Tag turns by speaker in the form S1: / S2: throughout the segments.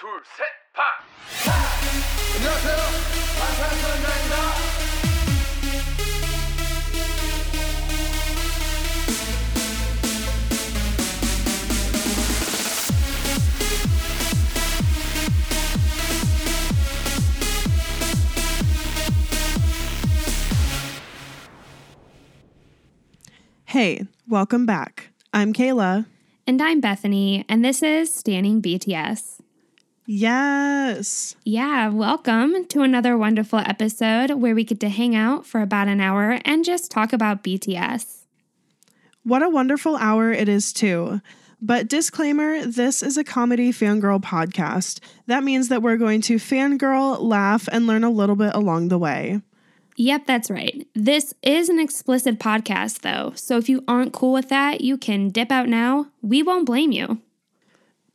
S1: 둘, 셋, 파! 파! 안녕하세요. 반찬선장입니다.
S2: Hey, welcome back. I'm Kayla.
S3: And I'm Bethany, and this is Stanning BTS.
S2: Yes.
S3: Yeah, welcome to another wonderful episode where we get to hang out for about an hour and just talk about BTS.
S2: What a wonderful hour it is, too. But disclaimer this is a comedy fangirl podcast. That means that we're going to fangirl, laugh, and learn a little bit along the way.
S3: Yep, that's right. This is an explicit podcast, though, so if you aren't cool with that, you can dip out now. We won't blame you.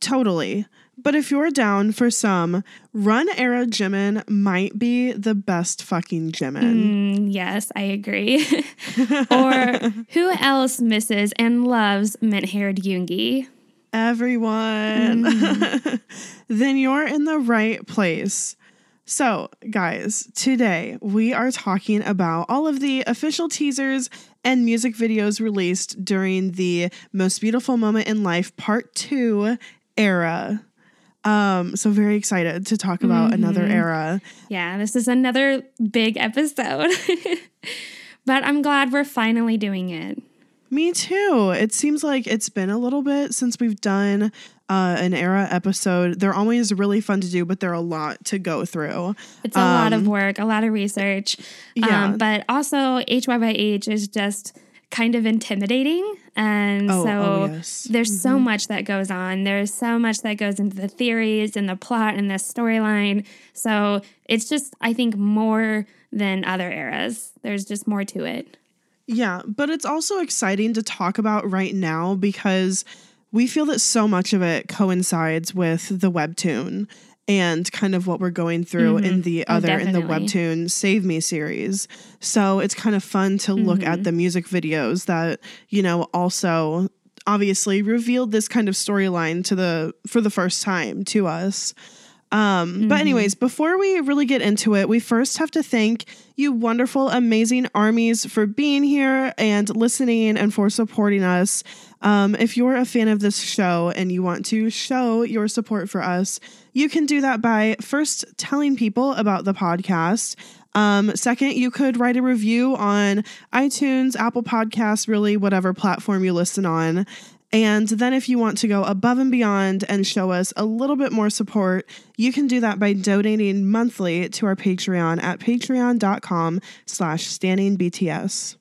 S2: Totally. But if you're down for some, Run Era Jimin might be the best fucking Jimin.
S3: Mm, yes, I agree. or who else misses and loves mint haired Yoongi?
S2: Everyone. then you're in the right place. So, guys, today we are talking about all of the official teasers and music videos released during the Most Beautiful Moment in Life Part 2 era. Um, so very excited to talk about another era.
S3: Yeah, this is another big episode. but I'm glad we're finally doing it.
S2: Me too. It seems like it's been a little bit since we've done uh, an era episode. They're always really fun to do, but they're a lot to go through.
S3: It's a lot of work, a lot of research.
S2: yeah.
S3: Um, but also, HYYH is just kind of intimidating. And
S2: Oh,
S3: so
S2: oh, yes.
S3: there's so mm-hmm. much that goes on. There's so much that goes into the theories and the plot and the storyline. So it's just, I think, more than other eras. There's just more to it.
S2: Yeah, but it's also exciting to talk about right now because we feel that so much of it coincides with the webtoon and kind of what we're going through in the
S3: Oh,
S2: other in the webtoon Save Me series. So it's kind of fun to look
S3: Mm-hmm.
S2: at the music videos that, you know, also obviously revealed this kind of storyline to the for the first time to us. Um, But, anyways, before we really get into it, we first have to thank you, wonderful, amazing armies, for being here and listening and for supporting us. Um, if you're a fan of this show and you want to show your support for us, you can do that by first telling people about the podcast. Um, second, you could write a review on iTunes, Apple Podcasts, really whatever platform you listen on. And then if you want to go above and beyond and show us a little bit more support, you can do that by donating monthly to our Patreon at patreon.com slash stanningbts.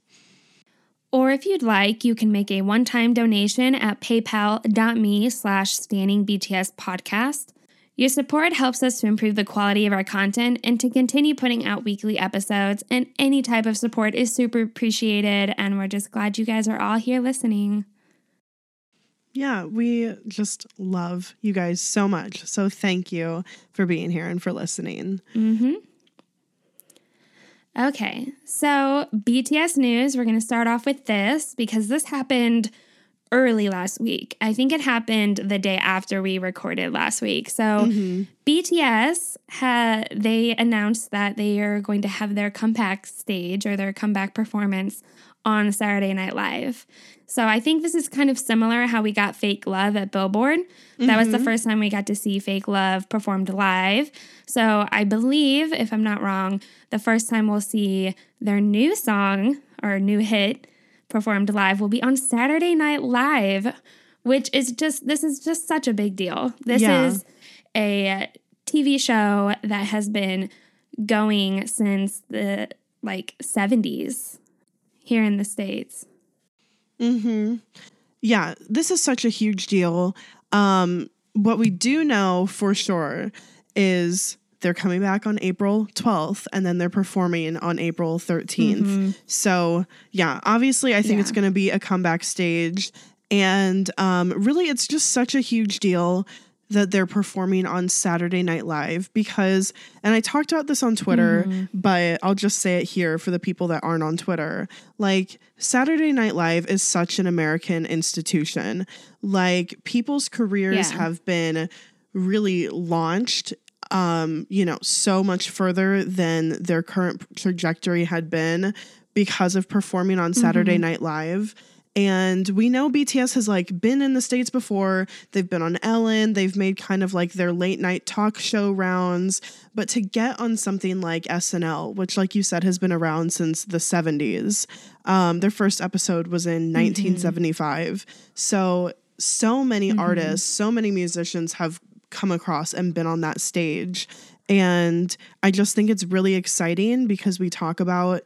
S3: Or if you'd like, you can make a one-time donation at paypal.me slash stanning podcast. Your support helps us to improve the quality of our content and to continue putting out weekly episodes, and any type of support is super appreciated, and we're just glad you guys are all here listening.
S2: Yeah, we just love you guys so much. So thank you for being here and for listening. Mm-hmm.
S3: Okay, so BTS news, we're going to start off with this because this happened early last week. I think it happened the day after we recorded last week. So mm-hmm. BTS had they announced that they are going to have their comeback stage or their comeback performance on Saturday Night Live. So I think this is kind of similar how we got Fake Love at Billboard. That was the mm-hmm. first time we got to see Fake Love performed live. So I believe, if I'm not wrong, the first time we'll see their new song or new hit performed live will be on Saturday Night Live, which is just this is just such a big deal. This
S2: Yeah.
S3: is a TV show that has been going since the like 70s here in the states. Mm-hmm.
S2: Yeah, this is such a huge deal. Um, what we do know for sure is they're coming back on April 12th and then they're performing on April 13th. So, yeah, obviously, I think it's going to be a comeback stage. And um, really, it's just such a huge deal that they're performing on Saturday Night Live because, and I talked about this on Twitter, but I'll just say it here for the people that aren't on Twitter. Like, Saturday Night Live is such an American institution. Like, people's careers
S3: Yeah.
S2: have been really launched um, you know, so much further than their current trajectory had been because of performing on Saturday
S3: Mm-hmm.
S2: Night Live. And we know BTS has like been in the States before. They've been on Ellen. They've made kind of like their late night talk show rounds. But to get on something like SNL, which, like you said, has been around since the 70s, um, their first episode was in 1975. So, so many artists, so many musicians have come across and been on that stage. And I just think it's really exciting because we talk about,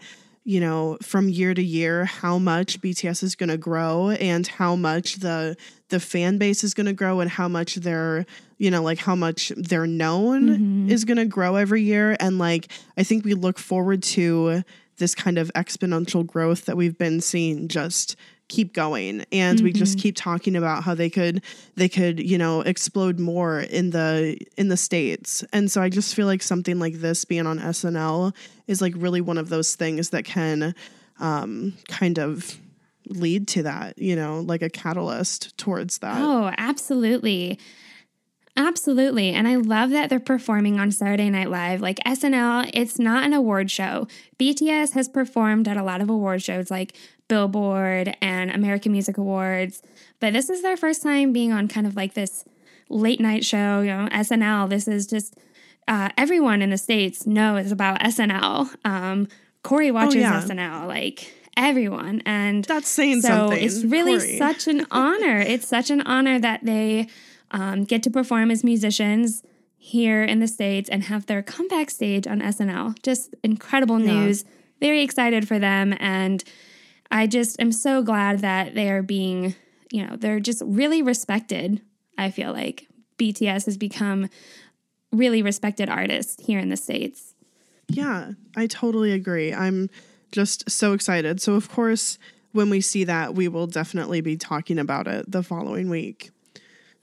S2: you know, from year to year how much BTS is going to grow and how much the the fan base is going to grow and how much they're, you know, like how much they're known mm-hmm. is going to grow every year. And like I think we look forward to this kind of exponential growth that we've been seeing just keep going and we just keep talking about how they could they could you know explode more in the in the states. And so i just feel like something like this being on snl is like really one of those things that can um kind of lead to that you know like a catalyst towards that.
S3: Oh, absolutely. Absolutely. And I love that they're performing on Saturday Night Live. Like SNL, it's not an award show. BTS has performed at a lot of award shows like Billboard and American Music Awards, but this is their first time being on kind of like this late night show, you know, SNL. This is just uh, everyone in the States knows about SNL. Um, Corey watches
S2: yeah.
S3: SNL, like everyone. And
S2: that's saying
S3: so
S2: something
S3: it's really
S2: Corey.
S3: such an honor. It's such an honor that they um, get to perform as musicians here in the States and have their comeback stage on SNL. Just incredible
S2: Yeah.
S3: news. Very excited for them. And I just am so glad that they are being, you know, they're just really respected. I feel like BTS has become really respected artists here in the States.
S2: Yeah, I totally agree. I'm just so excited. So, of course, when we see that, we will definitely be talking about it the following week.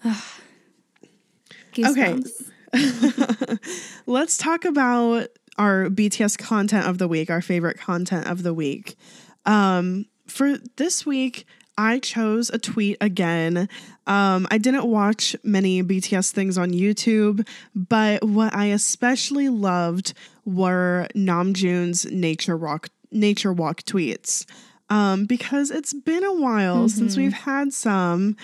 S3: Goosebumps.
S2: Let's talk about our BTS content of the week, our favorite content of the week. Um, for this week, I chose a tweet again. Um, I didn't watch many BTS things on YouTube, but what I especially loved were Namjoon's nature walk nature walk tweets. Um, because it's been a while since we've had some,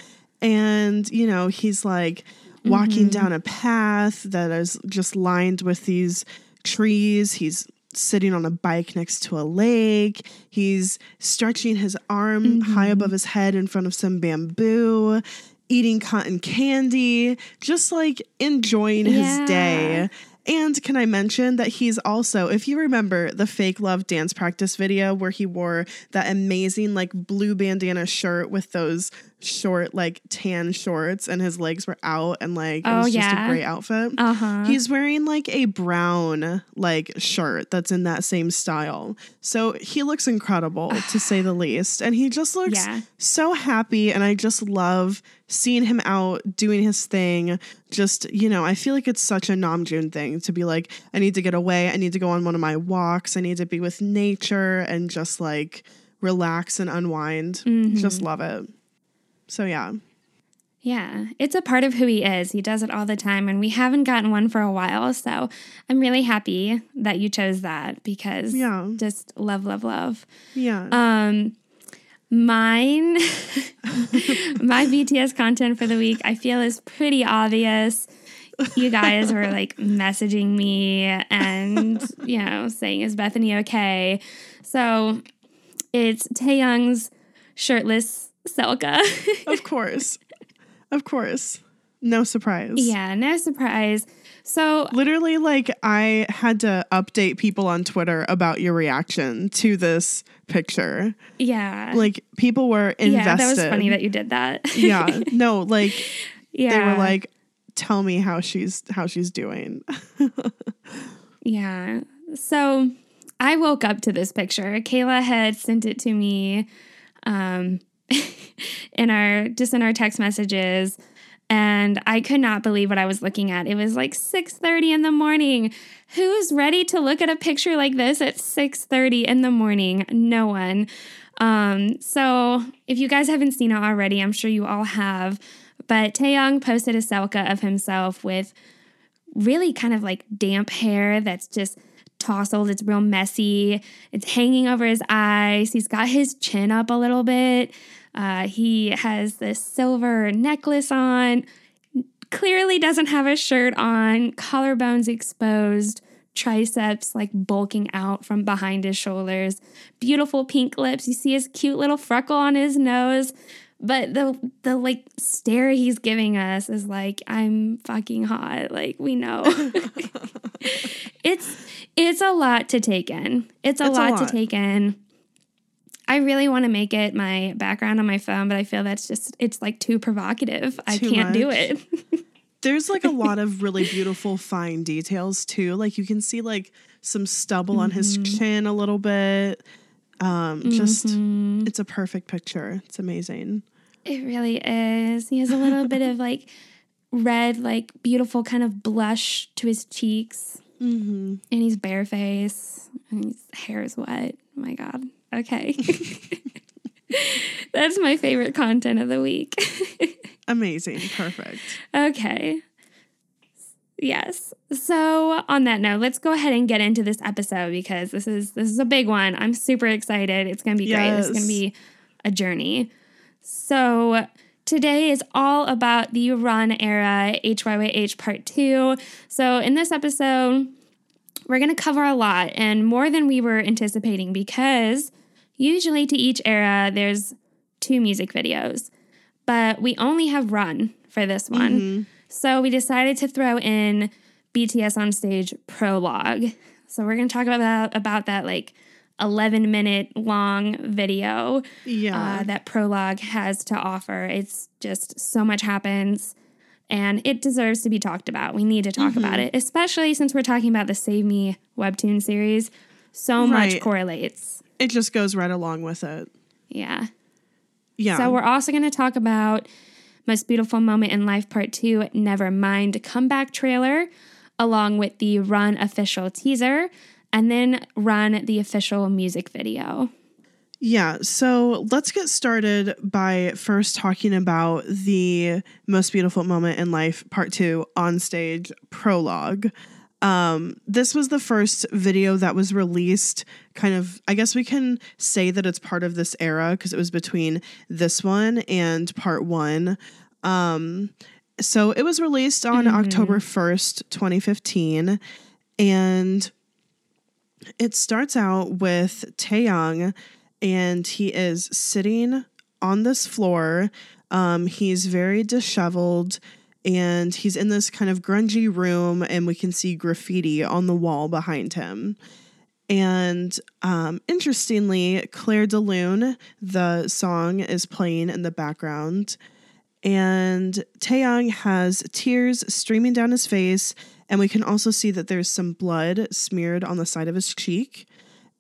S2: and you know he's like walking mm-hmm. down a path that is just lined with these trees. He's sitting on a bike next to a lake. He's stretching his arm high mm-hmm. above his head in front of some bamboo, eating cotton candy, just like enjoying his day. And can I mention that he's also, if you remember the fake love dance practice video where he wore that amazing like blue bandana shirt with those short like tan shorts and his legs were out and like it
S3: Oh,
S2: was just a great outfit.
S3: Uh huh.
S2: He's wearing like a brown like shirt that's in that same style. So he looks incredible to say the least. And he just looks
S3: Yeah.
S2: so happy and I just love seeing him out doing his thing. Just, you know, I feel like it's such a Namjoon thing to be like I need to get away, I need to go on one of my walks, I need to be with nature and just like relax and unwind. Just love it. So yeah.
S3: Yeah, it's a part of who he is. He does it all the time, and we haven't gotten one for a while. So I'm really happy that you chose that because
S2: Yeah.
S3: just love, love, love.
S2: Yeah.
S3: Um, mine, my BTS content for the week, I feel is pretty obvious. You guys were like messaging me and, you know, saying, Is Bethany okay? So it's Taehyung's shirtless Selca.
S2: of course. Of course. No surprise.
S3: yeah, no surprise. So
S2: Literally, like, I had to update people on Twitter about your reaction to this picture.
S3: yeah.
S2: Like, people were invested.
S3: yeah, that was funny that you did that.
S2: yeah. No, like,
S3: yeah.
S2: they were like, tell me how she's how she's doing.
S3: Yeah. So I woke up to this picture. Kayla had sent it to me um, in our just in our text messages. And I could not believe what I was looking at. It was like 6:30 in the morning. Who's ready to look at a picture like this at 6:30 in the morning? No one. Um, so if you guys haven't seen it already, I'm sure you all have. But Taehyung posted a selca of himself with really kind of like damp hair that's just tousled. It's real messy. It's hanging over his eyes. He's got his chin up a little bit. Uh, he has this silver necklace on. Clearly doesn't have a shirt on. Collarbones exposed. Triceps like bulking out from behind his shoulders. Beautiful pink lips. You see his cute little freckle on his nose. But the the like stare he's giving us is like I'm fucking hot. Like we know. it's it's a lot to take in. It's a,
S2: It's a
S3: lot,
S2: lot.
S3: to take in. I really want to make it my background on my phone, but I feel that's just it's like too provocative. I can't do it.
S2: There's like a lot of really beautiful fine details too. Like you can see like some stubble on his
S3: Mm-hmm.
S2: chin a little bit. Um, just it's a perfect picture. It's amazing.
S3: It really is. He has a little bit of like red, like beautiful kind of blush to his cheeks.
S2: Mm-hmm.
S3: And he's bareface. And his hair is wet. Oh my God. Okay. That's my favorite content of the week.
S2: Amazing. Perfect.
S3: okay. Yes. So on that note, let's go ahead and get into this episode because this is this is a big one. I'm super excited. It's gonna be great. It's
S2: Yes.
S3: gonna be a journey. So today is all about the Run era HYYH part two. So in this episode, we're going to cover a lot and more than we were anticipating because usually to each era there's two music videos, but we only have Run for this one. So we decided to throw in BTS on stage prologue. So we're going to talk about about that like 11 minute long video
S2: Yeah.
S3: uh, that prologue has to offer. It's just so much happens and it deserves to be talked about. We need to talk about it, especially since we're talking about the Save Me webtoon series. So much correlates.
S2: It just goes right along with it.
S3: Yeah.
S2: Yeah.
S3: So we're also going to talk about Most Beautiful Moment in Life Part 2, Never Mind comeback trailer, along with the Run official teaser, and then Run the official music video.
S2: Yeah, so let's get started by first talking about the most beautiful moment in life, part two, on stage prologue. Um, this was the first video that was released, kind of, I guess we can say that it's part of this era because it was between this one and part one. Um, so it was released on October 1st, 2015. And it starts out with Taehyung, and he is sitting on this floor. Um, he's very disheveled, and he's in this kind of grungy room, and we can see graffiti on the wall behind him. And um, interestingly, Clair de Lune, the song, is playing in the background. And Taehyung has tears streaming down his face, and we can also see that there's some blood smeared on the side of his cheek.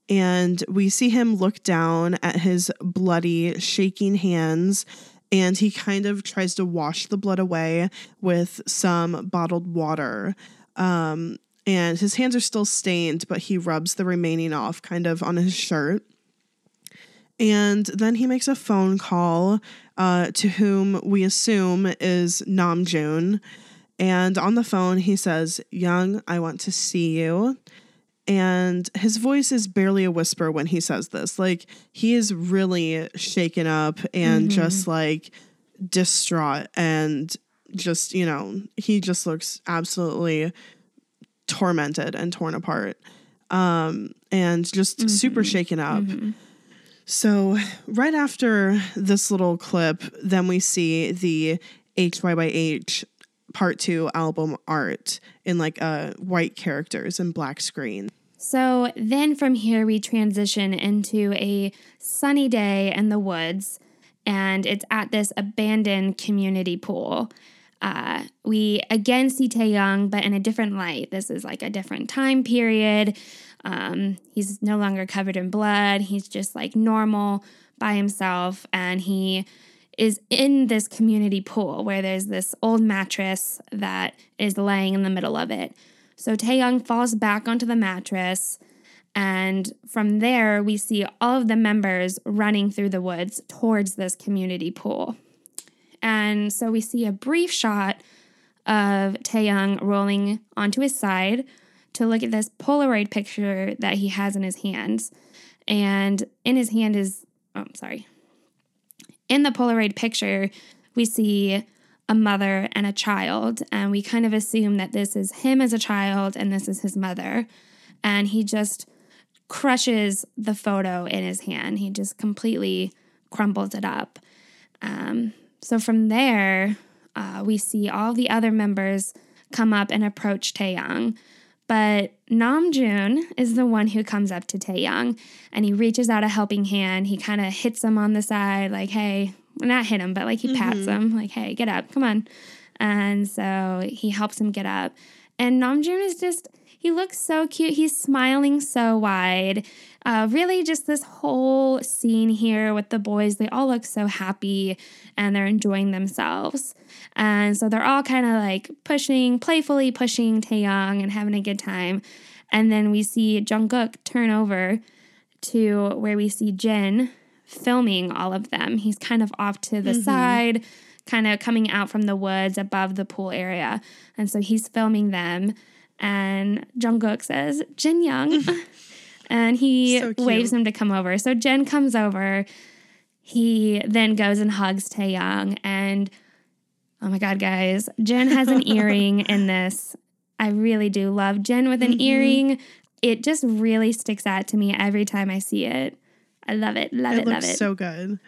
S2: And we see him look down at his bloody, shaking hands, and he kind of tries to wash the blood away with some bottled water. Um, and his hands are still stained, but he rubs the remaining off kind of on his shirt. And then he makes a phone call uh, to whom we assume is Namjoon. And on the phone, he says, Hyung, I want to see you. And his voice is barely a whisper when he says this. Like, he is really shaken up and mm-hmm. just like distraught. And just, you know, he just looks absolutely tormented and torn apart. Um, and just mm-hmm. super shaken up. Mm-hmm. So, right after this little clip, then we see the HYYH part two album art in like uh, white characters and black screen.
S3: So then from here, we transition into a sunny day in the woods, and it's at this abandoned community pool. Uh, we again see Taehyung, but in a different light. This is like a different time period. Um, he's no longer covered in blood. He's just like normal by himself, and he is in this community pool where there's this old mattress that is laying in the middle of it. So Taehyung falls back onto the mattress, and from there we see all of the members running through the woods towards this community pool. And so we see a brief shot of Taehyung rolling onto his side to look at this Polaroid picture that he has in his hands. And in his hand is, oh, I'm sorry. In the Polaroid picture, we see a mother and a child, and we kind of assume that this is him as a child and this is his mother. And he just crushes the photo in his hand. He just completely crumbles it up. Um, so from there, uh, we see all the other members come up and approach Taehyung. But Namjoon is the one who comes up to Taehyung and he reaches out a helping hand. He kind of hits him on the side, like, hey, not hit him, but like he mm-hmm. pats him, like, hey, get up, come on. And so he helps him get up. And Namjoon is just, he looks so cute. He's smiling so wide. Uh, really, just this whole scene here with the boys, they all look so happy and they're enjoying themselves. And so they're all kind of like pushing, playfully pushing Taehyung and having a good time. And then we see Jungkook turn over to where we see Jin filming all of them. He's kind of off to the mm-hmm. side, kind of coming out from the woods above the pool area. And so he's filming them. And Jungkook says, Jin Hyung. and he so waves him to come over. So Jin comes over. He then goes and hugs Taehyung. And oh my God, guys, Jin has an earring in this. I really do love Jin with an mm-hmm. earring. It just really sticks out to me every time I see it. I love it. Love it. it love it.
S2: So good.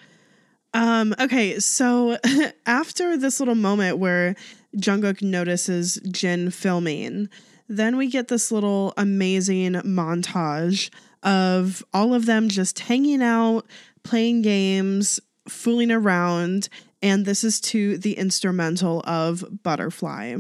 S2: Um, okay, so after this little moment where Jungkook notices Jin filming, then we get this little amazing montage of all of them just hanging out, playing games, fooling around, and this is to the instrumental of Butterfly.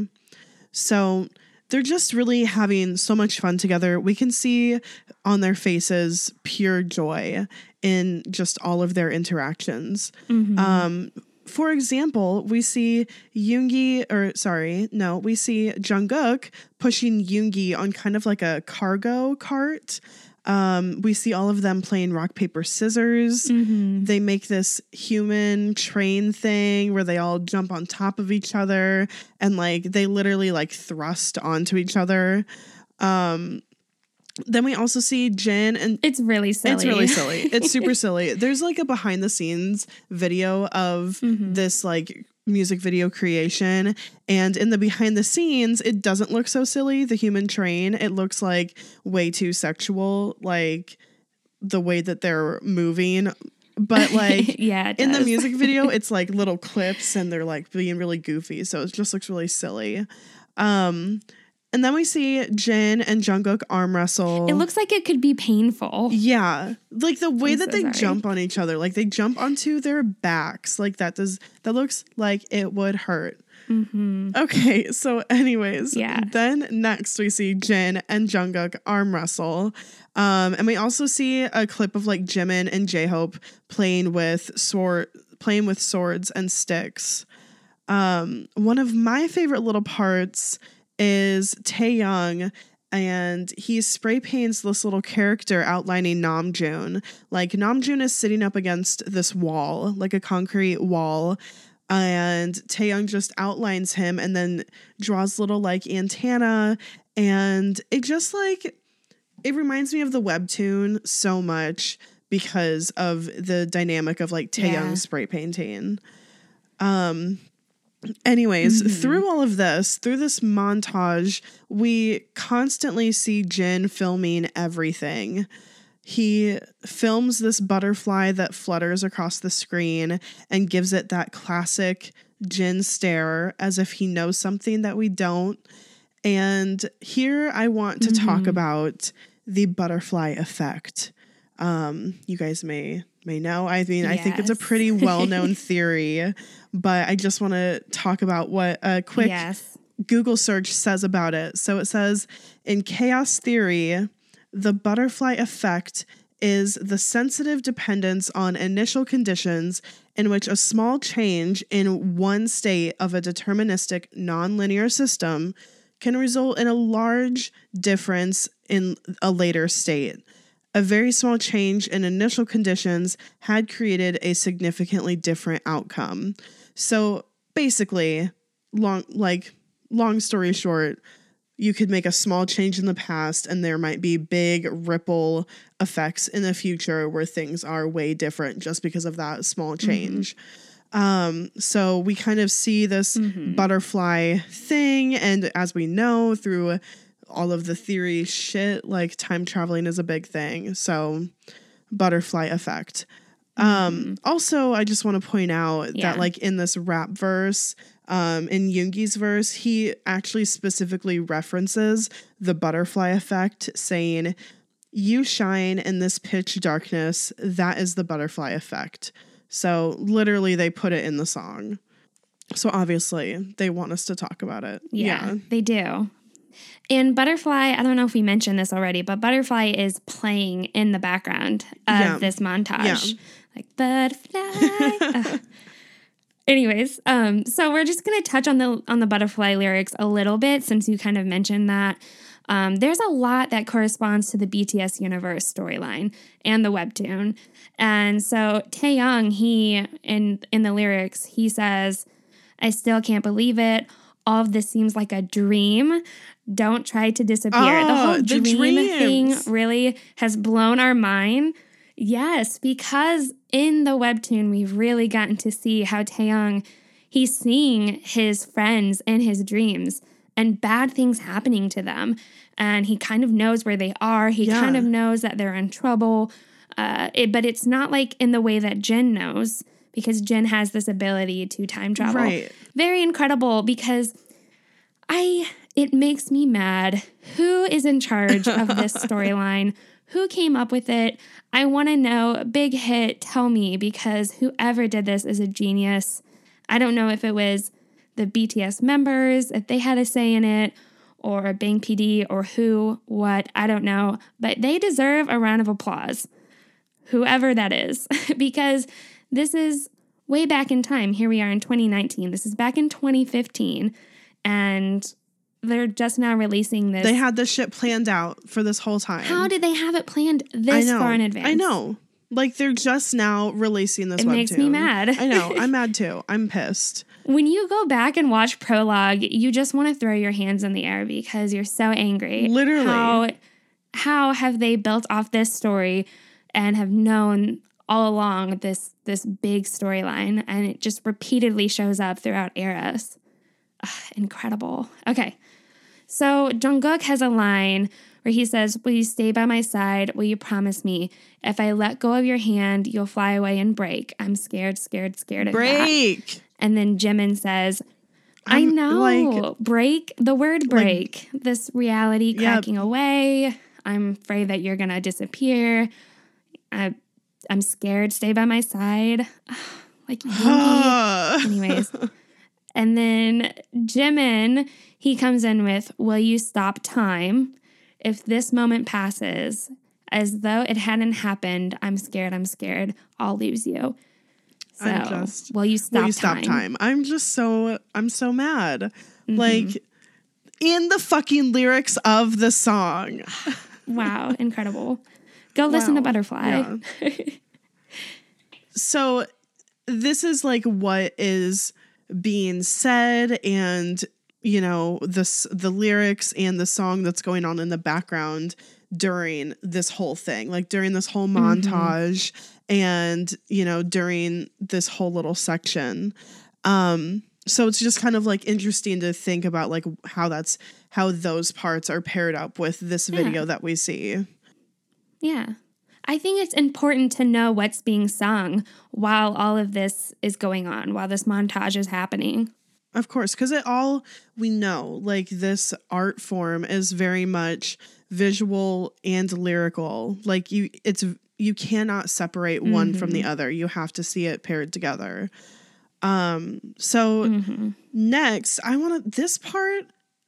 S2: So they're just really having so much fun together. We can see on their faces pure joy in just all of their interactions. Mm-hmm. Um, for example, we see Yoongi, or sorry, no, we see Jungkook pushing Yoongi on kind of like a cargo cart. Um, we see all of them playing rock, paper, scissors. Mm-hmm. They make this human train thing where they all jump on top of each other and like they literally like thrust onto each other. Um, then we also see Jin and
S3: it's really silly.
S2: It's really silly. It's super silly. There's like a behind the scenes video of mm-hmm. this like music video creation and in the behind the scenes it doesn't look so silly the human train it looks like way too sexual like the way that they're moving but like
S3: yeah
S2: in the music video it's like little clips and they're like being really goofy so it just looks really silly um and then we see Jin and Jungkook arm wrestle.
S3: It looks like it could be painful.
S2: Yeah. Like the way I'm that so they sorry. jump on each other, like they jump onto their backs. Like that does, that looks like it would hurt. Mm-hmm. Okay, so anyways, yeah. Then next we see Jin and Jungkook arm wrestle, um, and we also see a clip of like Jimin and J Hope playing with sword, playing with swords and sticks. Um, one of my favorite little parts is Taehyung and he spray paints this little character outlining Namjoon. Like Namjoon is sitting up against this wall, like a concrete wall, and Taehyung just outlines him and then draws little like antenna and it just like it reminds me of the webtoon so much because of the dynamic of like Taehyung yeah. spray painting. Um Anyways, mm-hmm. through all of this, through this montage, we constantly see Jin filming everything. He films this butterfly that flutters across the screen and gives it that classic Jin stare as if he knows something that we don't. And here I want to mm-hmm. talk about the butterfly effect. Um, you guys may may know. I mean, yes. I think it's a pretty well known theory, but I just want to talk about what a quick yes. Google search says about it. So it says in chaos theory, the butterfly effect is the sensitive dependence on initial conditions in which a small change in one state of a deterministic nonlinear system can result in a large difference in a later state. A very small change in initial conditions had created a significantly different outcome. So basically, long like long story short, you could make a small change in the past and there might be big ripple effects in the future where things are way different just because of that small change. Um, so we kind of see this butterfly thing, and as we know through all of the theory shit, like time traveling is a big thing. So butterfly effect. Um, also, I just want to point out
S3: Yeah.
S2: that like in this rap verse, um, in Yoongi's verse, he actually specifically references the butterfly effect, saying, You shine in this pitch darkness. That is the butterfly effect. So literally, they put it in the song. So obviously, they want us to talk about it.
S3: Yeah, they do. And Butterfly, I don't know if we mentioned this already, but Butterfly is playing in the background of
S2: Yeah.
S3: this montage.
S2: Yeah.
S3: Like Butterfly. Anyways, um, so we're just gonna touch on the on the butterfly lyrics a little bit since you kind of mentioned that. Um, there's a lot that corresponds to the BTS universe storyline and the webtoon. And so Taehyung, he in in the lyrics, he says, I still can't believe it. All of this seems like a dream. Don't try to disappear. the
S2: Oh,
S3: whole
S2: the
S3: dream thing really has blown our mind. Yes, because in the webtoon, we've really gotten to see how Taehyung, he's seeing his friends in his dreams and bad things happening to them. And he kind of knows where they are. He
S2: Yeah.
S3: kind of knows that they're in trouble. Uh, it, but it's not like in the way that Jin knows, because Jin has this ability to time travel.
S2: Right.
S3: Very incredible because I it makes me mad. Who is in charge of this storyline? Who came up with it? I want to know. Big hit, tell me because whoever did this is a genius. I don't know if it was the BTS members, if they had a say in it, or Bang PD, or who, what, I don't know. But they deserve a round of applause, whoever that is, because this is way back in time. Here we are in 2019. This is back in 2015. And they're just now releasing this.
S2: They had this shit planned out for this whole time.
S3: How did they have it planned this
S2: know.
S3: far in advance?
S2: I know. Like they're just now releasing this
S3: It makes me mad.
S2: I know. I'm mad too. I'm pissed.
S3: When you go back and watch prologue, you just want to throw your hands in the air because you're so angry.
S2: Literally.
S3: How how have they built off this story and have known all along this this big storyline and it just repeatedly shows up throughout eras. Ugh, incredible. Okay. So Jungkook has a line where he says, Will you stay by my side? Will you promise me? If I let go of your hand, you'll fly away and break. I'm scared, scared, scared of that.
S2: Break.
S3: And then Jimin says, I
S2: I'm,
S3: know.
S2: like-
S3: break. The word break. this reality
S2: Yep.
S3: cracking away. I'm afraid that you're going to disappear. I, I'm scared. Stay by my side. like, Anyways. And then Jimin, he comes in with, Will you stop time? If this moment passes as though it hadn't happened, I'm scared, I'm scared, I'll lose you. So,
S2: I'm just-
S3: will you stop
S2: Will you stop
S3: time?
S2: time? I'm just so I'm so mad.
S3: Mm-hmm.
S2: Like in the fucking lyrics of the song.
S3: Wow, incredible. Go listen to
S2: Wow.
S3: Butterfly.
S2: So this is like what is being said and you know this the lyrics and the song that's going on in the background during this whole thing like during this whole montage and you know during this whole little section um so it's just kind of like interesting to think about like how that's how those parts are paired up with this video that we see
S3: Yeah. I think it's important to know what's being sung while all of this is going on, while this montage is happening.
S2: Of course, because it all we know, like this art form is very much visual and lyrical. Like you, it's you cannot separate one from the other. You have to see it paired together. Um. So next, I want to. This part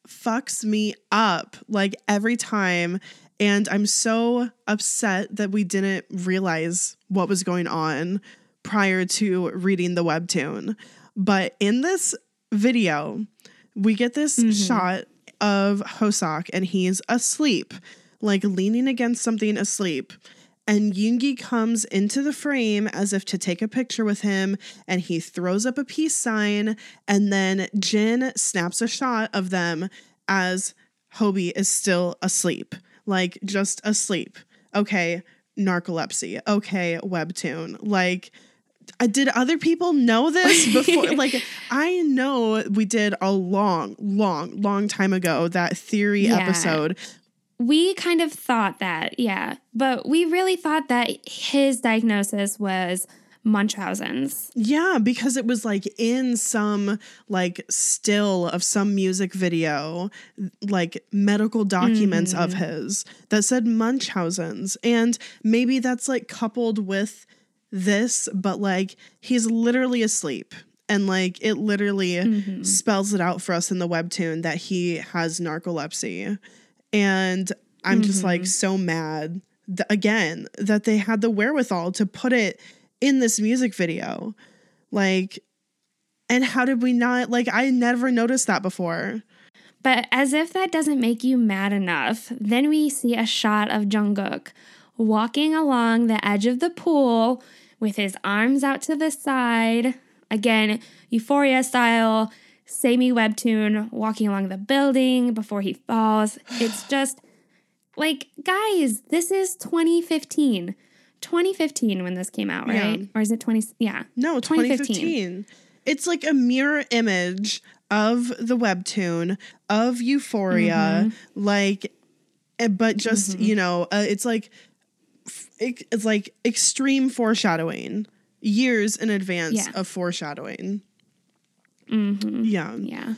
S2: fucks me up like every time, and I'm so upset that we didn't realize what was going on prior to reading the webtoon. But in this video, we get this mm-hmm. shot of Hoseok and he's asleep, like leaning against something asleep. and Yoongi comes into the frame as if to take a picture with him and he throws up a peace sign and then Jin snaps a shot of them as Hobie is still asleep like just asleep. Okay narcolepsy. Okay webtoon. Like did other people know this before? Like i know we did a long long long time ago that theory
S3: Yeah.
S2: episode.
S3: We kind of thought that, yeah. But we really thought that his diagnosis was Munchausen's.
S2: Yeah, because it was like in some like still of some music video, like medical documents of mm. his that said Munchausen's. And maybe that's like coupled with this, but like he's literally asleep. And like it literally mm-hmm. spells it out for us in the webtoon that he has narcolepsy. And I'm just like mm-hmm. so mad th- again that they had the wherewithal to put it in this music video. Like, and how did we not? Like, I never noticed that before.
S3: But as if that doesn't make you mad enough, then we see a shot of Jungkook walking along the edge of the pool with his arms out to the side. Again, Euphoria style, Save Me webtoon walking along the building before he falls. It's just like, guys, this is 2015. 2015 when this came out, right?
S2: Yeah.
S3: Or is it 20? Yeah.
S2: No, 2015. It's like a mirror image of the webtoon of Euphoria, like, eh, but just you know, uh, it's like it- it's like extreme foreshadowing, years in advance
S3: Yeah.
S2: of foreshadowing. Yeah.
S3: Yeah.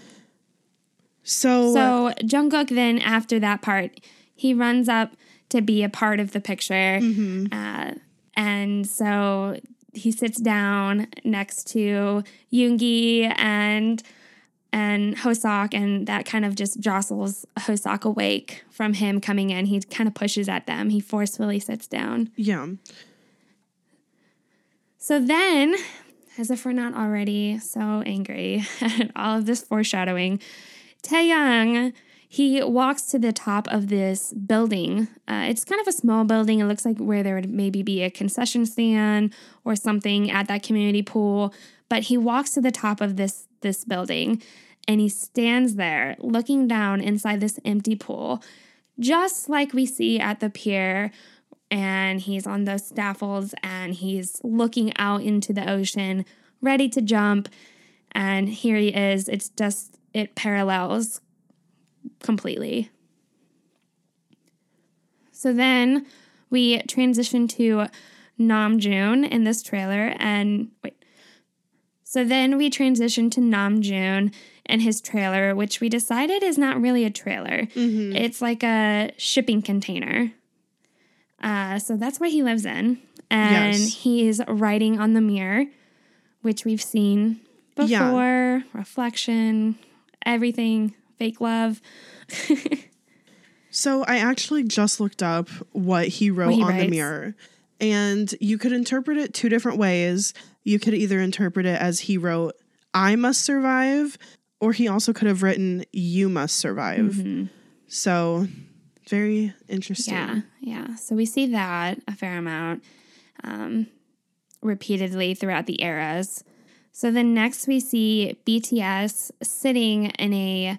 S2: So,
S3: So Jungkook then after that part, he runs up to be a part of the picture, uh, and so he sits down next to Yoongi and and Hoseok, and that kind of just jostles Hoseok awake from him coming in. He kind of pushes at them. He forcefully sits down.
S2: yeah.
S3: So then, as if we're not already so angry at all of this foreshadowing, Taehyung he walks to the top of this building. Uh, it's kind of a small building. It looks like where there would maybe be a concession stand or something at that community pool. But he walks to the top of this this building, and he stands there looking down inside this empty pool, just like we see at the pier and he's on those staffels and he's looking out into the ocean, ready to jump. And here he is. It's just, it parallels completely. So then we transition to Namjoon in this trailer. And wait. So then we transition to Namjoon and his trailer, which we decided is not really a trailer. It's like a shipping container. Uh, so that's what he lives in. And
S2: Yes.
S3: he's writing on the mirror, which we've seen before
S2: Yeah.
S3: reflection, everything, fake love.
S2: So I actually just looked up what he wrote
S3: What he
S2: on the mirror. And you could interpret it two different ways. You could either interpret it as he wrote, I must survive, or he also could have written, You must survive.
S3: Mm-hmm.
S2: So very interesting.
S3: Yeah, yeah. So we see that a fair amount um, repeatedly throughout the eras. So then next we see BTS sitting in a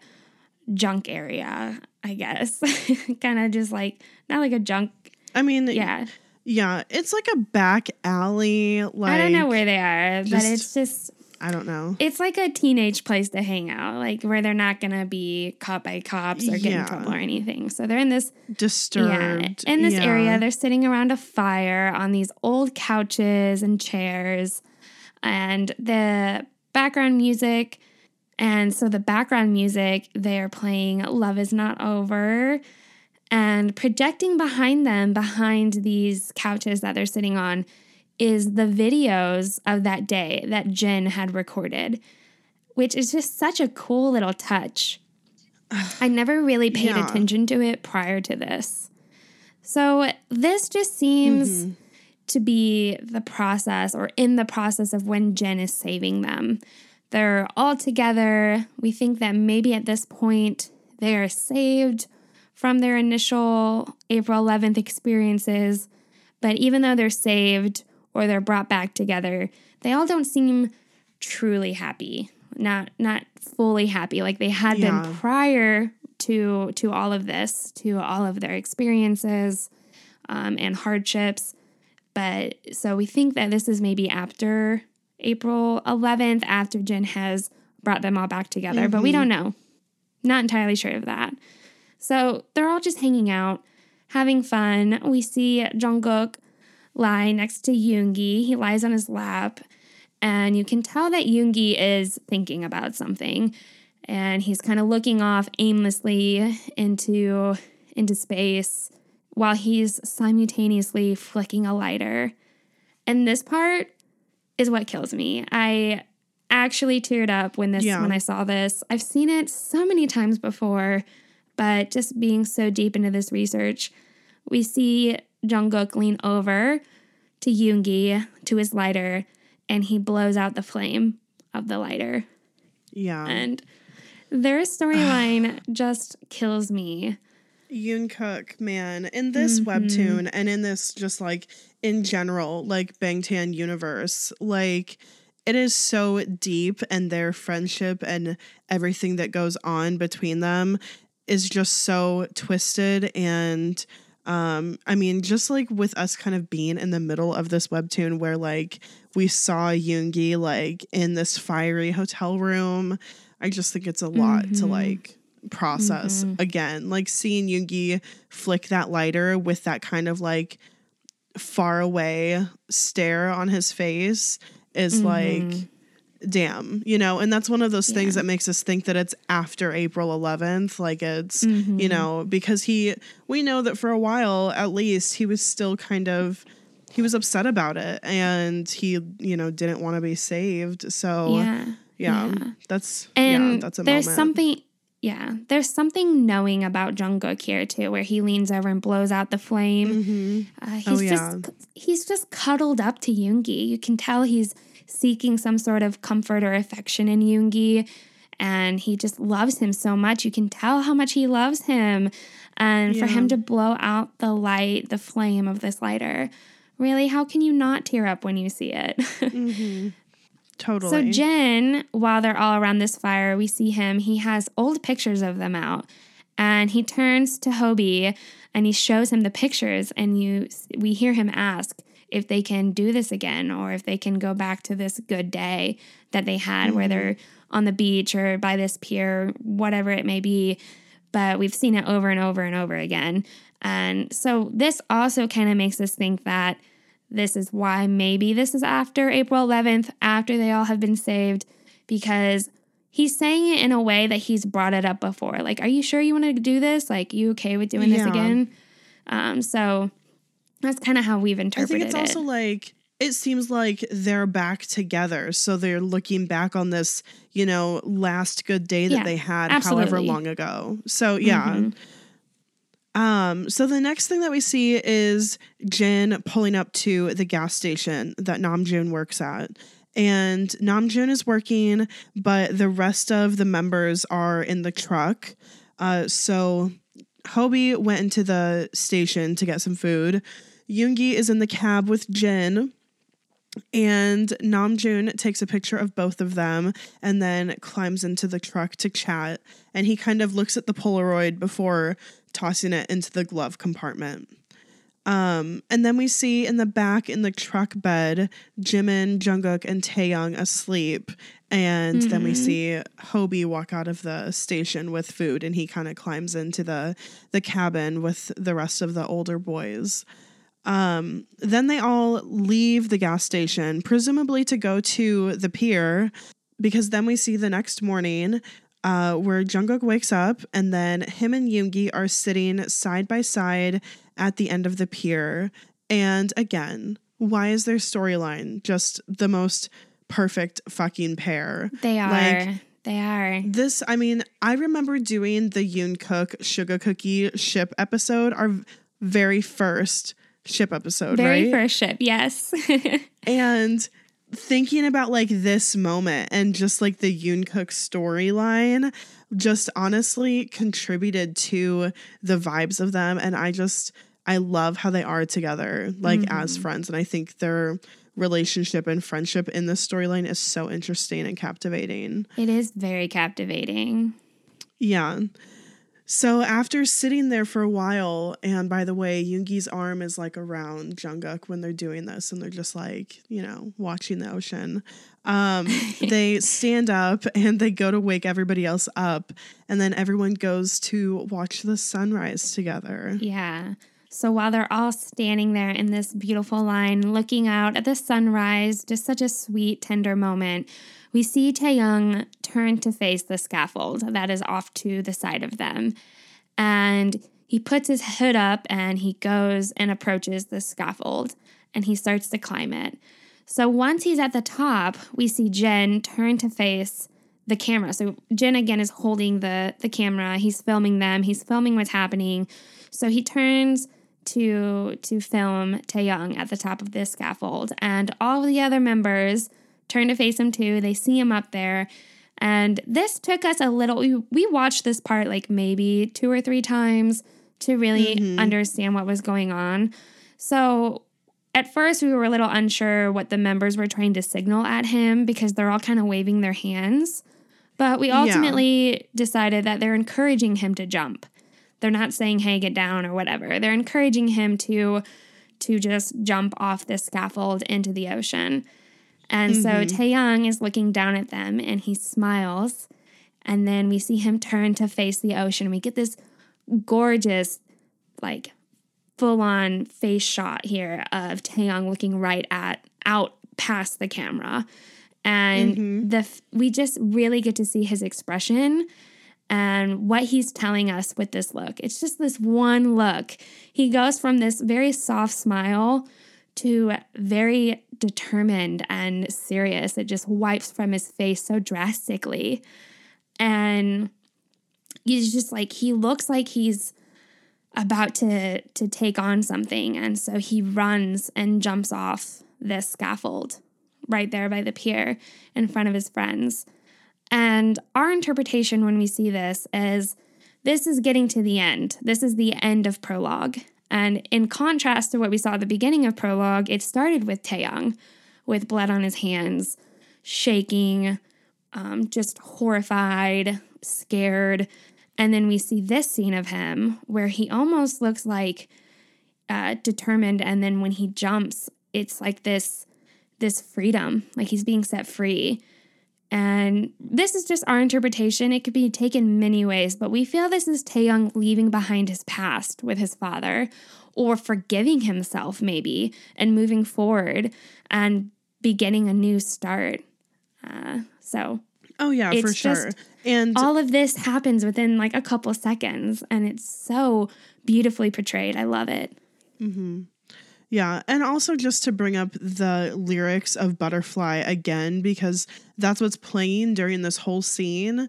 S3: junk area, I guess. kind of just like, not like a junk.
S2: I mean,
S3: Yeah.
S2: yeah, it's like a back alley. Like
S3: I don't know where they are, but it's just,
S2: I don't know.
S3: it's like a teenage place to hang out, like where they're not to be caught by cops or get
S2: Yeah.
S3: in trouble or anything. So they're in this
S2: Disturbed.
S3: Yeah. In this
S2: Yeah.
S3: area, they're sitting around a fire on these old couches and chairs. And the background music, and so the background music, they're playing Love Is Not Over. And projecting behind them, behind these couches that they're sitting on, is the videos of that day that Jin had recorded, which is just such a cool little touch. I never really paid
S2: Yeah.
S3: attention to it prior to this. So this just seems mm-hmm. to be the process or in the process of when Jin is saving them. They're all together. We think that maybe at this point they are saved from their initial April 11th experiences, But even though they're saved or they're brought back together, they all don't seem truly happy. Not not fully happy like they had
S2: Yeah.
S3: been prior to to all of this, to all of their experiences um, and hardships. But so we think that this is maybe after April 11th, after Jin has brought them all back together, but we mm-hmm. don't know. Not entirely sure of that. So they're all just hanging out, having fun. We see Jungkook lie next to Yoongi. He lies on his lap, and you can tell that Yoongi is thinking about something, and he's kind of looking off aimlessly into into space while he's simultaneously flicking a lighter. And this part is what kills me. I actually teared up when this
S2: Yeah.
S3: when I saw this. I've seen it so many times before, but just being so deep into this research, we see Jungkook lean over to Yoongi to his lighter and he blows out the flame of the lighter.
S2: Yeah.
S3: And their storyline just kills me.
S2: Yoonkook, man, in this
S3: Mm-hmm.
S2: webtoon and in this just like in general, like Bangtan universe, like it is so deep and their friendship and everything that goes on between them is just so twisted and um I mean just like with us kind of being in the middle of this webtoon where like we saw Yoongi like in this fiery hotel room, I just think it's a lot to
S3: Mhm.
S2: like process
S3: Mhm.
S2: again. Like seeing Yoongi flick that lighter with that kind of like far away stare on his face is like
S3: Mhm.
S2: damn, you know, and that's one of those things that makes us think that it's after April 11th, like it's
S3: Mhm.
S2: you know, because he we know that for a while at least he was still kind of he was upset about it and he, you know, didn't want to be saved. So
S3: Yeah.
S2: yeah,
S3: yeah.
S2: that's
S3: And
S2: yeah, that's a
S3: there's
S2: moment.
S3: something, yeah, there's something knowing about Jungkook here too, where he leans over and blows out the flame.
S2: Mhm.
S3: Uh, he's
S2: Oh, yeah.
S3: just he's just cuddled up to Yoongi. You can tell he's seeking some sort of comfort or affection in Yoongi, and he just loves him so much. You can tell how much he loves him, and for him to blow out the light, the flame of this lighter. Really, how can you not tear up when you see it?
S2: Mhm. Totally.
S3: So Jin, while they're all around this fire, we see him. He has old pictures of them out, and he turns to Hobie and he shows him the pictures. And you, we hear him ask if they can do this again, or if they can go back to this good day that they had, where mm-hmm. they're on the beach or by this pier, whatever it may be. But we've seen it over and over and over again. And so this also kind of makes us think that this is why maybe this is after April 11th, after they all have been saved, because he's saying it in a way that he's brought it up before. Like, are you sure you want to do this? Like, you okay with doing this again? Um, so that's kind of how we've interpreted it.
S2: I think it's also like it seems like they're back together. So they're looking back on this, you know, last good day that
S3: Yeah,
S2: they had however long ago. So yeah.
S3: Mhm.
S2: Um, so the next thing that we see is Jin pulling up to the gas station that Namjoon works at. And Namjoon is working, but the rest of the members are in the truck. Uh, so Hobie went into the station to get some food. Yoongi is in the cab with Jin. And Namjoon takes a picture of both of them and then climbs into the truck to chat. And he kind of looks at the Polaroid before tossing it into the glove compartment. Um, and then we see in the back in the truck bed, Jimin, Jungkook, and Taehyung asleep. And then we
S3: Mhm.
S2: see Hobie walk out of the station with food, and he kind of climbs into the the cabin with the rest of the older boys. Um, then they all leave the gas station, presumably to go to the pier, because then we see the next morning uh, where Jungkook wakes up, and then him and Yoongi are sitting side by side at the end of the pier. And again, why is their storyline just the most perfect fucking pair?
S3: They are.
S2: like-
S3: they are.
S2: This, I mean, I remember doing the Yoonkook Sugar Cookie ship episode, our very first ship episode,
S3: Very
S2: right?
S3: first ship, yes.
S2: and thinking about like this moment and just like the Yoonkook storyline just honestly contributed to the vibes of them and I just I love how they are together, like as mm-hmm. friends. And I think their relationship and friendship in this storyline is so interesting and captivating.
S3: It is very captivating.
S2: Yeah. So after sitting there for a while, and by the way, Yoongi's arm is like around Jungkook when they're doing this, and they're just like, you know, watching the ocean. Um, they stand up and they go to wake everybody else up, and then everyone goes to watch the sunrise together.
S3: Yeah. So while they're all standing there in this beautiful line, looking out at the sunrise, just such a sweet, tender moment, we see Taehyung turn to face the scaffold that is off to the side of them. And he puts his hood up and he goes and approaches the scaffold and he starts to climb it. So once he's at the top, we see Jin turn to face the camera. So Jin again is holding the the camera. He's filming them. He's filming what's happening. So he turns to to film Taehyung at the top of this scaffold, and all the other members turn to face him too. They see him up there, and this took us a little. We, we watched this part like maybe two or three times to really mm-hmm. understand what was going on. So at first we were a little unsure what the members were trying to signal at him because they're all kind of waving their hands. But we ultimately decided that they're encouraging him to jump. They're not saying, "Hey, get down" or whatever. They're encouraging him to to just jump off this scaffold into the ocean. And so mm-hmm. Taehyung is looking down at them and he smiles. And then we see him turn to face the ocean. We get this gorgeous, like full on face shot here of Taehyung looking right at out past the camera. And mm-hmm. the we just really get to see his expression and what he's telling us with this look. It's just this one look. He goes from this very soft smile to very determined and serious. It just wipes from his face so drastically. And he's just like he looks like he's about to to take on something and so he runs and jumps off this scaffold right there by the pier in front of his friends. And our interpretation when we see this is this is getting to the end. This is the end of prologue. And in contrast to what we saw at the beginning of prologue, it started with Taehyung with blood on his hands, shaking, um, just horrified, scared. And then we see this scene of him where he almost looks like uh, determined. And then when he jumps, it's like this this freedom, like he's being set free. And this is just our interpretation. It could be taken many ways, but we feel this is Taehyung leaving behind his past with his father or forgiving himself, maybe, and moving forward and beginning a new start. Uh, so
S2: Oh yeah, for sure. And
S3: all of this happens within like a couple seconds, and it's so beautifully portrayed. I love it.
S2: Yeah, and also just to bring up the lyrics of Butterfly again because that's what's playing during this whole scene.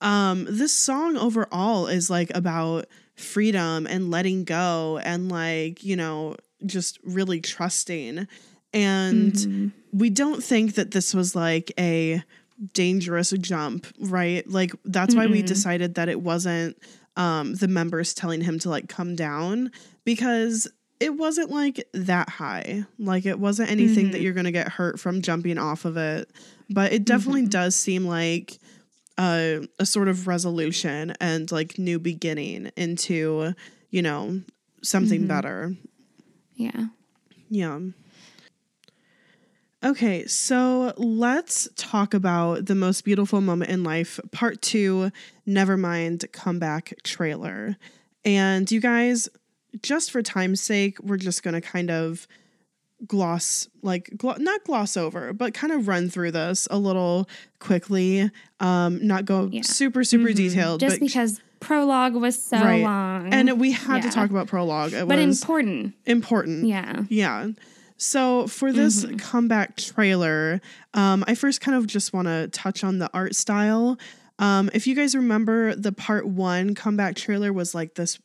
S2: Um this song overall is like about freedom and letting go and like, you know, just really trusting. And we don't think that this was like a dangerous jump, right? Like that's why we decided that it wasn't um the members telling him to like come down because it wasn't like that high. Like it wasn't anything that mm-hmm. you're going to get hurt from jumping off of it, but it definitely mm-hmm. does seem like a, a sort of resolution and like new beginning into, you know, something mm-hmm. better.
S3: Yeah.
S2: Yeah. Okay, so let's talk about the most beautiful moment in life, part two, Nevermind comeback trailer. And you guys, just for time's sake, we're just going to kind of gloss, like, glo- not gloss over, but kind of run through this a little quickly. Um, not go
S3: Yeah.
S2: super, super detailed,
S3: Just
S2: but
S3: because prologue was so
S2: Right.
S3: long.
S2: and we had to talk about prologue. It
S3: but
S2: was
S3: important.
S2: important.
S3: Yeah.
S2: Yeah. So for this
S3: Mm-hmm.
S2: comeback trailer, um, I first kind of just want to touch on the art style. Um, if you guys remember, the part one comeback trailer was like this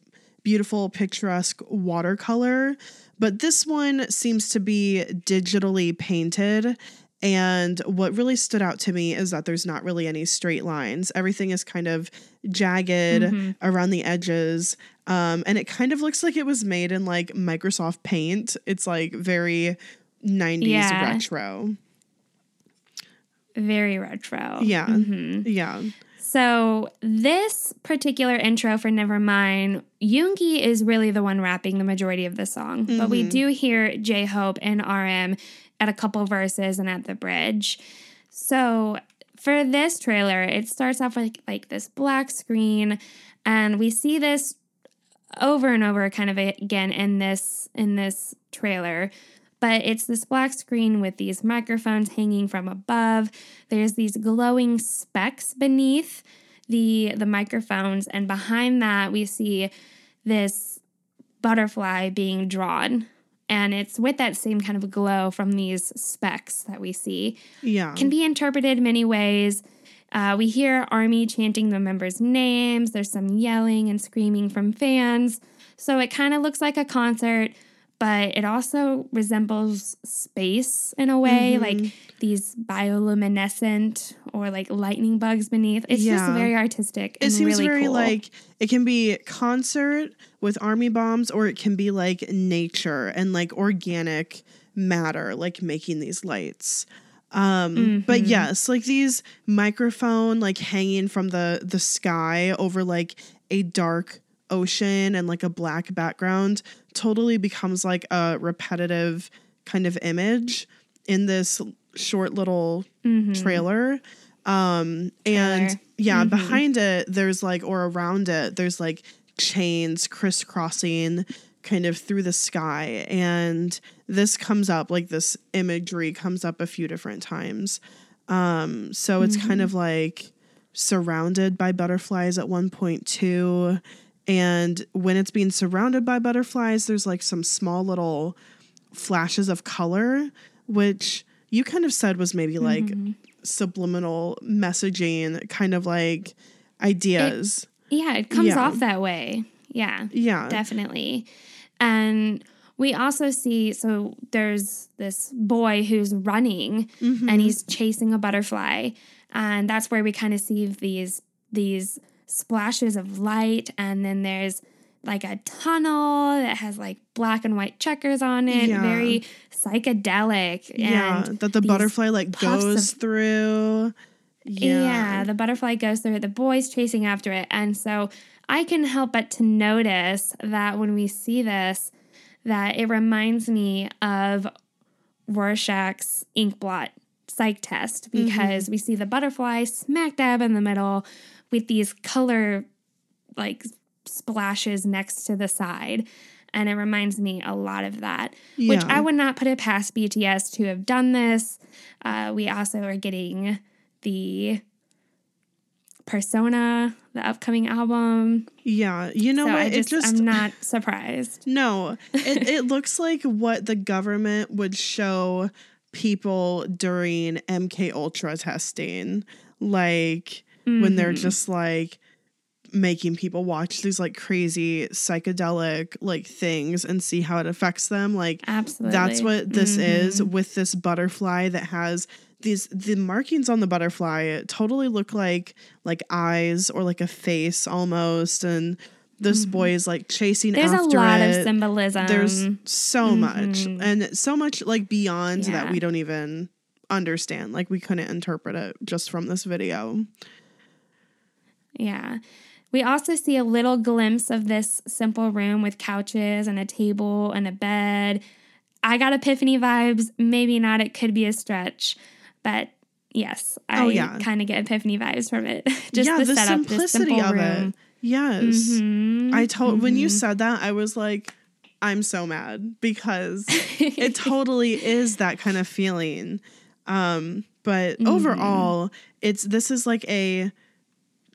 S2: beautiful, picturesque watercolor, but this one seems to be digitally painted. And what really stood out to me is that there's not really any straight lines. Everything is kind of jagged
S3: Mm-hmm.
S2: around the edges. Um, and it kind of looks like it was made in like Microsoft Paint. It's like very 90s
S3: Yeah.
S2: retro.
S3: Very retro.
S2: Yeah.
S3: Mhm.
S2: Yeah.
S3: So this particular intro for Nevermind, Yoongi is really the one rapping the majority of the song, but we mm-hmm. do hear J Hope and RM at a couple verses and at the bridge. So for this trailer, it starts off with like this black screen, and we see this over and over kind of again in this in this trailer but it's this black screen with these microphones hanging from above there's these glowing specks beneath the the microphones and behind that we see this butterfly being drawn and it's with that same kind of glow from these specks that we see
S2: Yeah.
S3: can be interpreted many ways. Uh, we hear Army chanting the members' names. There's some yelling and screaming from fans. So it kind of looks like a concert, but it also resembles space in a way, like these bioluminescent or like lightning bugs beneath. It's just very artistic.
S2: it seems
S3: really
S2: very
S3: cool.
S2: like it can be concert with army bombs or it can be like nature and like organic matter like making these lights um but
S3: Mm-hmm.
S2: yes like these microphone like hanging from the the sky over like a dark ocean and like a black background totally becomes like a repetitive kind of image in this short little trailer. Um and
S3: Trailer.
S2: yeah behind it there's like or around it there's like chains crisscrossing kind of through the sky. And this comes up like this imagery comes up a few different times. Um so it's kind of like surrounded by butterflies at one point too and when it's being surrounded by butterflies there's like some small little flashes of color which you kind of said was maybe like mm-hmm. subliminal messaging kind of like ideas
S3: Yeah, it comes
S2: Yeah.
S3: off that way. Yeah.
S2: yeah
S3: Definitely. And we also see so there's this boy who's running and mm-hmm. he's chasing a butterfly. And that's where we kind of see these these splashes of light and then there's like a tunnel that has like black and white checkers on it,
S2: Yeah.
S3: very psychedelic.
S2: yeah that the butterfly like goes
S3: of-
S2: through
S3: yeah.
S2: yeah
S3: the butterfly goes through it, the boy's chasing after it. And so I can help but to notice that when we see this, that it reminds me of Rorschach's ink blot psych test mm-hmm. because we see the butterfly smack dab in the middle with these color like splashes next to the side. And it reminds me a lot of that, which I would not put it past BTS to have done this. Uh, we also are getting the Persona, the upcoming album.
S2: yeah you know
S3: so
S2: what
S3: I
S2: it
S3: just,
S2: just
S3: I'm not surprised.
S2: No, it, it looks like what the government would show people during MK Ultra testing, like when they're
S3: Mhm.
S2: just like making people watch these like crazy psychedelic like things and see how it affects them. Like
S3: Absolutely.
S2: that's what this is
S3: Mhm.
S2: with this butterfly that has these the markings on the butterfly totally look like like eyes or like a face almost and this boy is like chasing
S3: Mm-hmm. There's a lot
S2: it.
S3: of symbolism.
S2: There's so much
S3: Mhm.
S2: and so much like beyond that we don't even understand. Like we couldn't interpret it just from this video.
S3: Yeah. We also see a little glimpse of this simple room with couches and a table and a bed. I got epiphany vibes. Maybe not. It could be a stretch. But yes, I
S2: Oh, yeah.
S3: kind of get epiphany vibes from it. Just
S2: yeah,
S3: the,
S2: the,
S3: setup, this
S2: simplicity
S3: simple
S2: of
S3: room.
S2: it. Yes.
S3: Mhm,
S2: I told when you
S3: mhm.
S2: said that, I was like, I'm so mad because it totally is that kind of feeling. Um, but
S3: Mm-hmm.
S2: overall, it's this is like a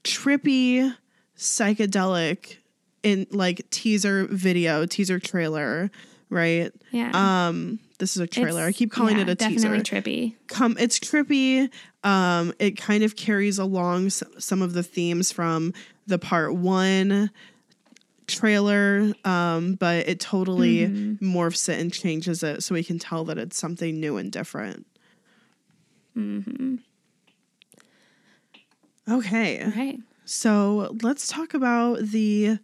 S2: trippy psychedelic in like teaser video, teaser trailer, right?
S3: yeah.
S2: Um, this is a trailer. I keep calling
S3: yeah,
S2: it a teaser
S3: Definitely trippy.
S2: come it's trippy um it kind of carries along some of the themes from the part one trailer um but it totally
S3: Mm-hmm.
S2: morphs it and changes it so we can tell that it's something new and different
S3: Mm-hmm.
S2: Okay.
S3: All right.
S2: So let's talk about the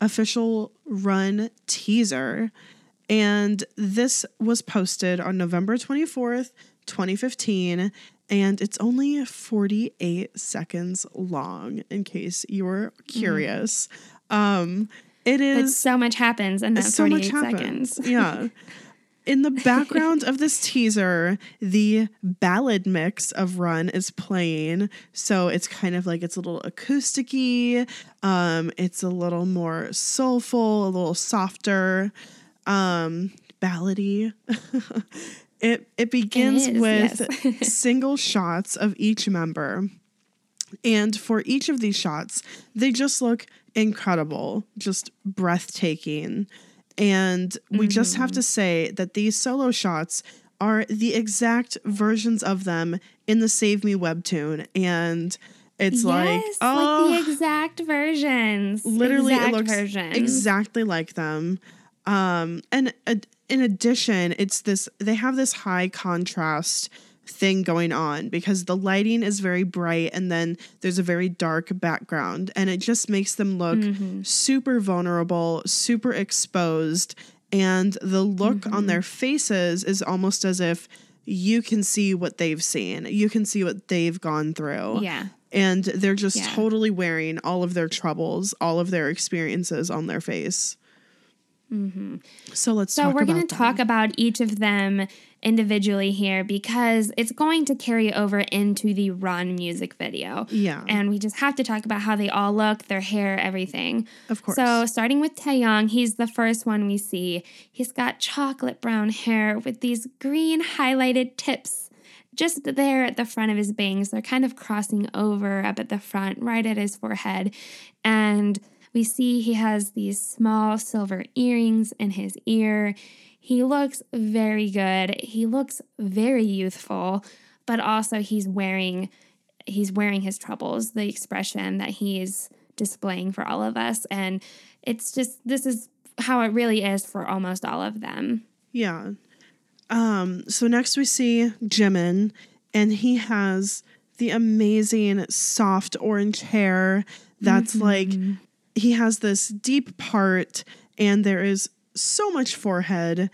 S2: official run teaser. And this was posted on November 24th, 2015. And it's only 48 seconds long, in case you were curious. Um, it
S3: But so much happens in that
S2: so
S3: 48
S2: much happens.
S3: seconds.
S2: yeah. In the background of this teaser, the ballad mix of Run is playing. So it's kind of like it's a little acousticy. Um, it's a little more soulful, a little softer, um, ballady. it it begins
S3: is,
S2: with
S3: yes.
S2: single shots of each member. And for each of these shots, they just look incredible, just breathtaking. And we just have
S3: Mm-hmm.
S2: to say that these solo shots are the exact versions of them in the Save Me webtoon. And it's like,
S3: yes,
S2: oh,
S3: like the exact versions.
S2: literally
S3: exact
S2: it looks
S3: versions.
S2: exactly like them um and uh, in addition it's this they have this high contrast thing going on because the lighting is very bright and then there's a very dark background and it just makes them look
S3: Mm-hmm.
S2: super vulnerable super exposed and the look on
S3: Mm-hmm.
S2: their faces is almost as if you can see what they've seen you can see what they've gone through
S3: Yeah.
S2: and they're just
S3: Yeah.
S2: totally wearing all of their troubles, all of their experiences on their face. Mm-hmm. So let's
S3: So we're going to talk about each of them individually here because it's going to carry over into the Run music video.
S2: Yeah.
S3: And we just have to talk about how they all look, their hair, everything.
S2: Of course.
S3: So starting with Taehyung, he's the first one we see. He's got chocolate brown hair with these green highlighted tips just there at the front of his bangs. They're kind of crossing over up at the front, right at his forehead. And we see he has these small silver earrings in his ear. He looks very good. He looks very youthful, but also he's wearing he's wearing his troubles, the expression that he's displaying for all of us and it's just this is how it really is for almost all of them.
S2: yeah. Um, so next we see Jimin, and he has the amazing soft orange hair that's like he has this deep part, and there is so much forehead.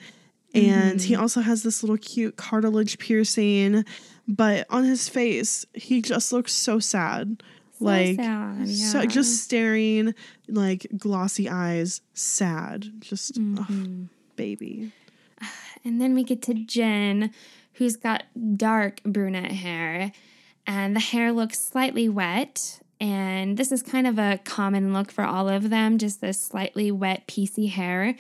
S2: And he also has this little cute cartilage piercing, but on his face, he just looks so sad. like
S3: sad,
S2: so just staring like glossy eyes sad just
S3: Mm-hmm.
S2: baby
S3: And then we get to Jin, who's got dark brunette hair, and the hair looks slightly wet. And this is kind of a common look for all of them, just this slightly wet, piecey hair.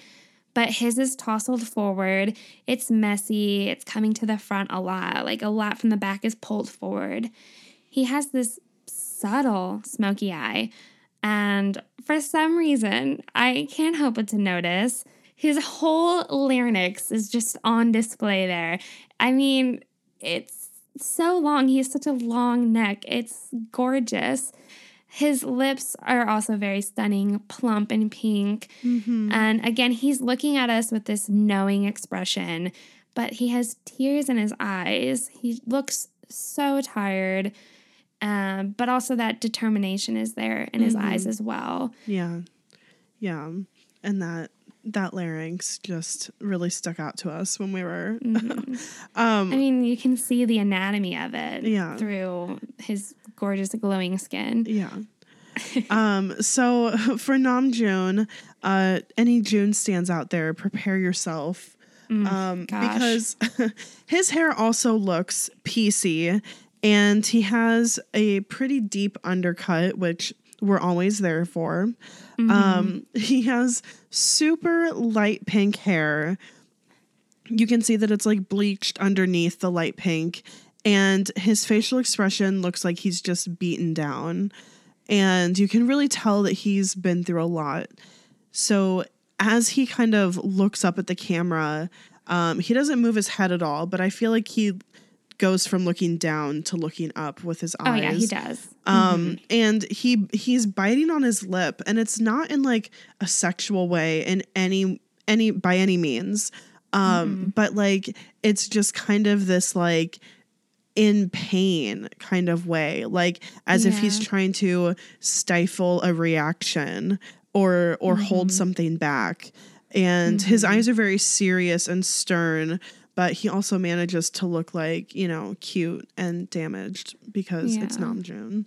S3: But his is tousled forward. It's messy. It's coming to the front a lot. Like a lot from the back is pulled forward. He has this subtle smoky eye. And for some reason, I can't help but to notice his whole larynx is just on display there. I mean, it's so long. He has such a long neck. It's gorgeous. His lips are also very stunning, plump and pink. And again, he's looking at us with this knowing expression, but he has tears in his eyes. He looks so tired. Um, but also that determination is there in his eyes as well.
S2: yeah yeah and that that larynx just really stuck out to us when we were
S3: Mm-hmm.
S2: um
S3: I mean, you can see the anatomy of it
S2: Yeah.
S3: through his gorgeous glowing skin.
S2: yeah um so for namjoon uh any june stands out there prepare yourself um because his hair also looks piecey and he has a pretty deep undercut which we're always there for. Um he has super light pink hair. You can see that it's like bleached underneath the light pink and his facial expression looks like he's just beaten down. And you can really tell that he's been through a lot. So as he kind of looks up at the camera um, he doesn't move his head at all but i feel like he goes from looking down to looking up with his eyes
S3: Oh yeah, he does.
S2: Um and he he's biting on his lip and it's not in like a sexual way in any any by any means. Um but like it's just kind of this like in pain kind of way, like as if he's trying to stifle a reaction or or hold
S3: Mm-hmm.
S2: something back. And his eyes are very serious and stern, but he also manages to look like, you know, cute and damaged because it's
S3: Yeah.
S2: Namjoon.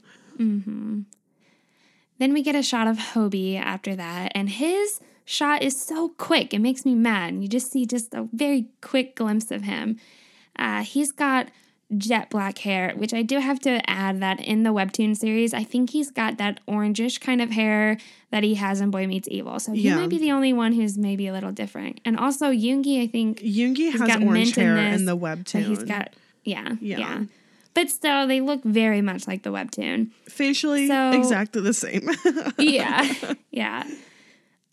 S3: Then we get a shot of Hobie after that, and his shot is so quick. It makes me mad. You just see just a very quick glimpse of him. Uh, he's got jet black hair, which I do have to add that in the webtoon series, I think he's got that orangish kind of hair that he has in Boy Meets Evil. So he
S2: Yeah.
S3: might be the only one who's maybe a little different. And also Yoongi, I think
S2: Yoongi has
S3: got
S2: orange
S3: mint in
S2: hair
S3: this,
S2: in the webtoon.
S3: he's got yeah,
S2: Yeah.
S3: yeah, But still, they look very much like the webtoon.
S2: facially
S3: So-
S2: exactly the same.
S3: yeah, yeah.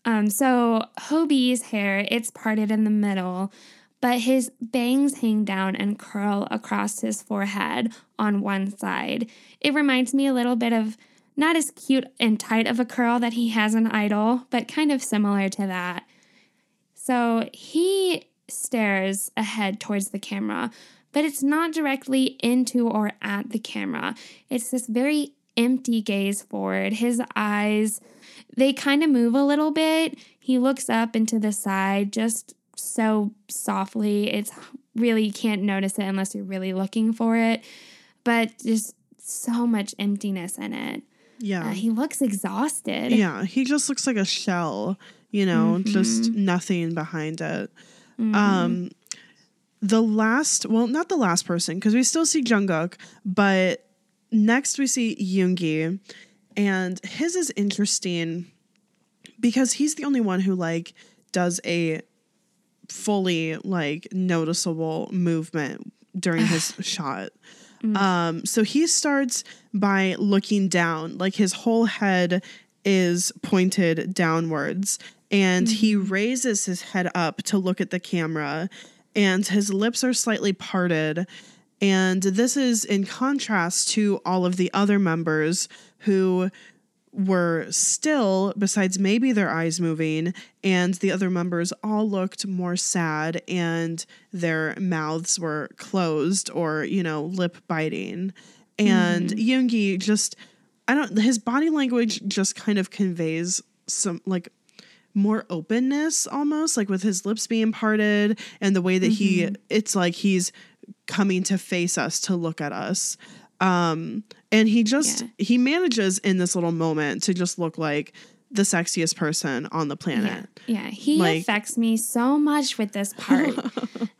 S3: Um, so Hobie's hair, it's parted in the middle, but his bangs hang down and curl across his forehead on one side. It reminds me a little bit of not as cute and tight of a curl that he has in Idol, but kind of similar to that. So he stares ahead towards the camera, but it's not directly into or at the camera. It's this very empty gaze forward. His eyes, they kind of move a little bit. He looks up into the side just so softly. It's really, you can't notice it unless you're really looking for it, but just so much emptiness in it.
S2: yeah.
S3: Uh, he looks exhausted.
S2: Yeah, he just looks like a shell, you know, just
S3: Mm-hmm.
S2: nothing behind it. Um the last, well, not the last person because we still see Jungkook, but next we see Yoongi and his is interesting because he's the only one who like does a fully like noticeable movement during his shot. Um, so he starts by looking down, like his whole head is pointed downwards, and he raises his head up to look at the camera, and his lips are slightly parted. And this is in contrast to all of the other members who were still, besides maybe their eyes moving, and the other members all looked more sad and their mouths were closed or, you know, lip biting. And mm-hmm. Yoongi just, I don't, his body language just kind of conveys some like more openness almost, like with his lips being parted and the way that he, mm-hmm. it's like he's coming to face us to look at us. Um, and he just
S3: Yeah.
S2: he manages in this little moment to just look like the sexiest person on the planet.
S3: yeah. He
S2: Like-
S3: affects me so much with this part.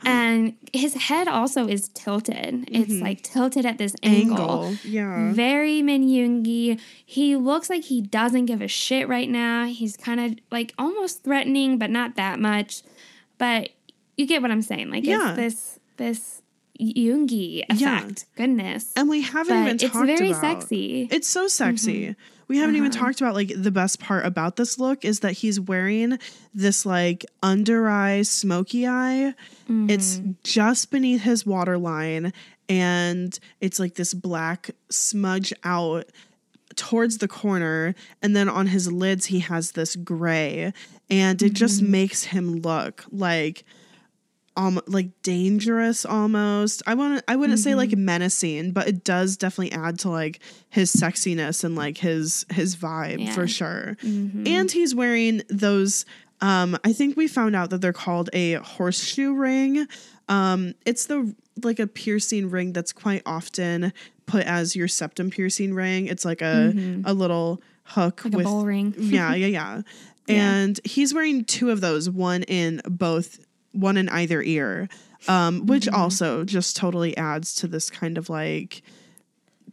S3: and his head also is tilted. It's like tilted at this angle.
S2: Mm-hmm. Angle. Yeah.
S3: Very Min Yoongi. He looks like he doesn't give a shit right now. He's kind of like almost threatening, but not that much. But you get what I'm saying. Like
S2: Yeah.
S3: it's this this
S2: Yeah.
S3: effect. Goodness.
S2: And we haven't
S3: But
S2: even talked about it's
S3: very
S2: about
S3: sexy.
S2: It's so sexy. Mm-hmm. We haven't even uh-huh. talked about like the best part about this look is that he's wearing this like under eye smoky eye. It's mm-hmm. just beneath his waterline and it's like this black smudge out towards the corner and then on his lids he has this gray and it just mm-hmm. makes him look like um like dangerous almost. I want to I wouldn't say like menacing, but it does definitely add to like his sexiness and like his his vibe
S3: Yeah.
S2: for sure. And he's wearing those um I think we found out that they're called a horseshoe ring. Um it's the like a piercing ring that's quite often put as your septum piercing ring. It's like a a little hook
S3: Like a
S2: with
S3: bull ring.
S2: yeah, yeah, yeah. And he's wearing two of those, one in both, one in either ear, um, which
S3: Mm-hmm.
S2: also just totally adds to this kind of like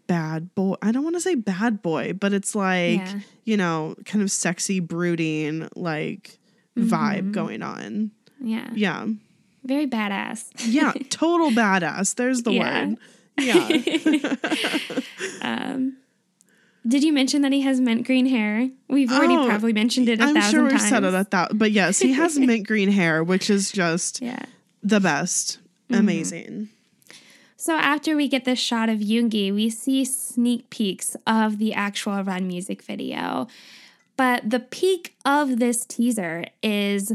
S2: bad boy. I don't want to say bad boy, but it's like,
S3: Yeah.
S2: you know, kind of sexy, brooding, like
S3: Mm-hmm.
S2: vibe going on.
S3: Yeah.
S2: Yeah.
S3: Very badass.
S2: Yeah. Total badass. There's the
S3: Yeah.
S2: word. Yeah.
S3: Did you mention that he has mint green hair? We've already
S2: Oh,
S3: probably mentioned it a
S2: I'm
S3: thousand
S2: sure we've
S3: times.
S2: said it at that, but yes, he has mint green hair, which is just
S3: yeah.
S2: the best.
S3: Mm-hmm.
S2: Amazing.
S3: So after we get this shot of Yoongi, we see sneak peeks of the actual Run music video. But the peak of this teaser is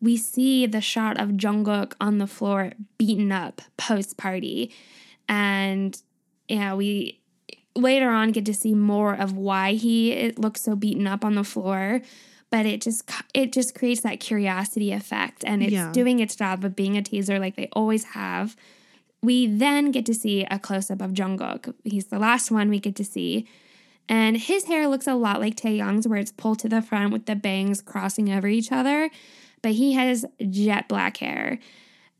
S3: we see the shot of Jungkook on the floor beaten up post party. And yeah, we later on get to see more of why he it looks so beaten up on the floor but it just it just creates that curiosity effect and it's
S2: Yeah.
S3: doing its job of being a teaser like they always have. We then get to see a close-up of jungkook. He's the last one we get to see. And his hair looks a lot like Taehyung's where it's pulled to the front with the bangs crossing over each other but he has jet black hair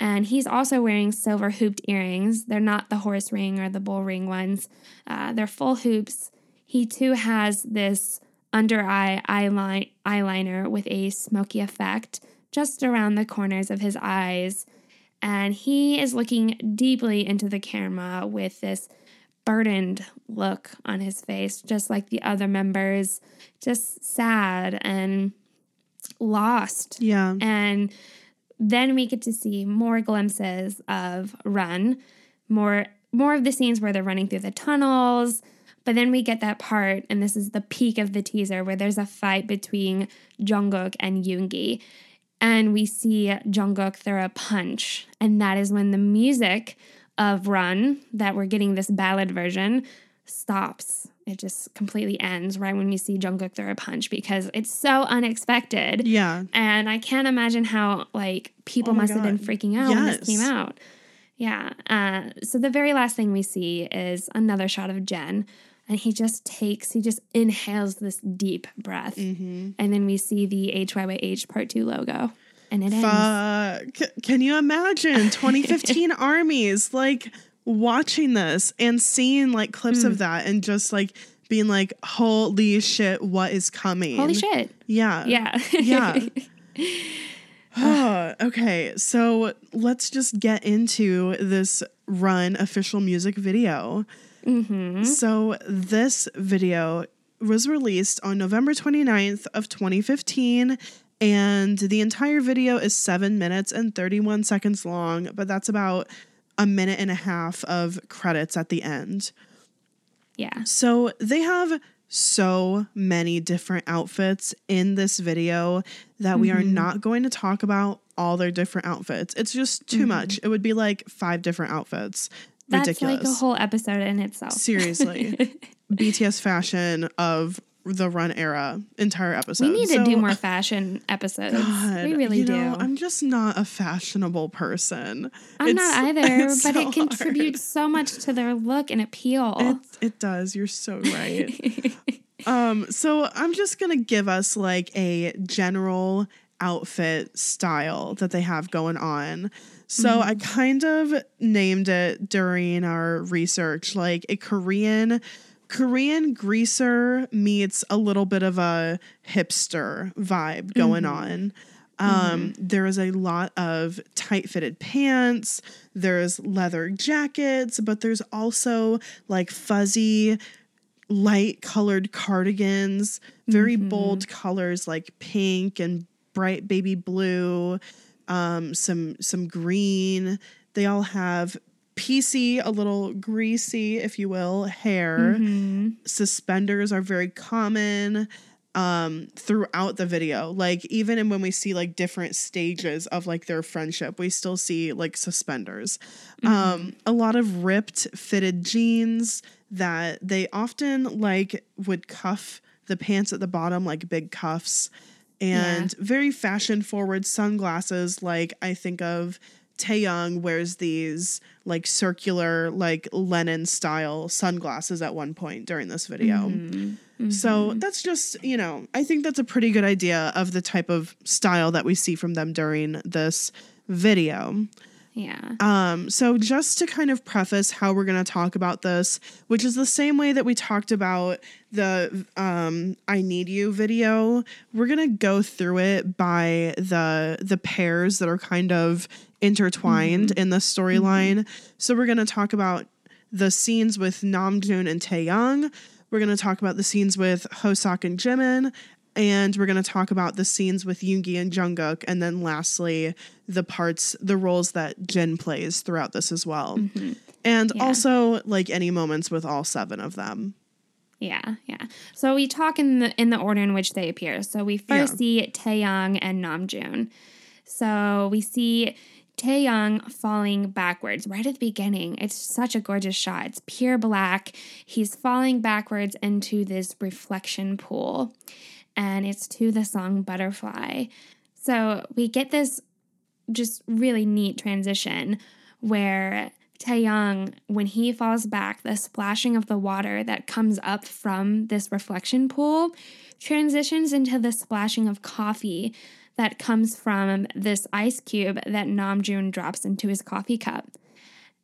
S3: and he's also wearing silver hooped earrings. They're not the horse ring or the bull ring ones, uh, they're full hoops. He too has this under eye eyeliner with a smoky effect just around the corners of his eyes. And he is looking deeply into the camera with this burdened look on his face, just like the other members, just sad and lost.
S2: Yeah.
S3: And then we get to see more glimpses of Run, more more of the scenes where they're running through the tunnels. But then we get that part, and this is the peak of the teaser, where there's a fight between Jungkook and Yoongi. And we see Jungkook throw a punch. And that is when the music of Run, that we're getting this ballad version, stops. It just completely ends right when we see Jungkook throw a punch because it's so unexpected.
S2: Yeah.
S3: And I can't imagine how like people
S2: Oh
S3: must have been freaking out when this came out. Yeah. Uh, so the very last thing we see is another shot of Jin, and he just takes, he just inhales this deep breath,
S2: Mm-hmm.
S3: and then we see the HYYH Part Two logo, and it ends.
S2: Fuck. Can you imagine 2015 armies like watching this and seeing like clips
S3: Hmm.
S2: of that and just like being like, holy shit, what is coming?
S3: Holy shit!
S2: Yeah.
S3: Yeah.
S2: Yeah. Oh, okay, so let's just get into this run official music video.
S3: hmm
S2: So this video was released on November 29th of 2015 and the entire video is 7 minutes and 31 seconds long, but that's about a minute and a half of credits at the end.
S3: Yeah.
S2: So they have so many different outfits in this video that we are
S3: Mm-hmm.
S2: not going to talk about all their different outfits. It's just too much. It would be like five different outfits.
S3: Mm-hmm. That's
S2: Ridiculous.
S3: like a whole episode in itself.
S2: Seriously. BTS fashion of the run era entire episode.
S3: we need to do more fashion episodes.
S2: God,
S3: we really
S2: you
S3: do.
S2: know, I'm just not a fashionable person.
S3: I'm
S2: It's-
S3: not either, but
S2: so
S3: it contributes so much to their look and appeal.
S2: It, it does. You're so right. um, so I'm just gonna give us like a general outfit style that they have going on. So I kind of named it during our research like a Korean Korean greaser meets a little bit of a hipster vibe going on. Um, there is a lot of tight fitted pants, there's leather jackets, but there's also like fuzzy, light colored cardigans, very bold colors like pink and bright baby blue, um, some some green. They all have PC, a little greasy, if you will, hair. Suspenders are very common um throughout the video. Like even in when we see like different stages of like their friendship we still see like suspenders. Um a lot of ripped fitted jeans that they often like would cuff the pants at the bottom like big cuffs. And very fashion forward sunglasses like i think of Taehyung wears these like circular like Lennon style sunglasses at one point during this video. So that's just, you know, I think that's a pretty good idea of the type of style that we see from them during this video.
S3: yeah.
S2: Um, so just to kind of preface how we're going to talk about this, which is the same way that we talked about the um, "I Need You" video, we're going to go through it by the the pairs that are kind of intertwined mm-hmm. in the storyline. Mm-hmm. So we're going to talk about the scenes with Namjoon and Taehyung. We're going to talk about the scenes with Hoseok and Jimin. And we're going to talk about the scenes with Yoongi and Jungkook. And then lastly, the parts, the roles that Jin plays throughout this as well. Mm-hmm. And
S3: Yeah.
S2: also, like any moments with all seven of them.
S3: Yeah, yeah. So we talk in the in the order in which they appear. So we first
S2: Yeah.
S3: see Taehyung and Namjoon. So we see Taehyung falling backwards right at the beginning. It's such a gorgeous shot. It's pure black. He's falling backwards into this reflection pool, and it's to the song Butterfly. So we get this just really neat transition where Taehyung, when he falls back, the splashing of the water that comes up from this reflection pool transitions into the splashing of coffee that comes from this ice cube that Namjoon drops into his coffee cup.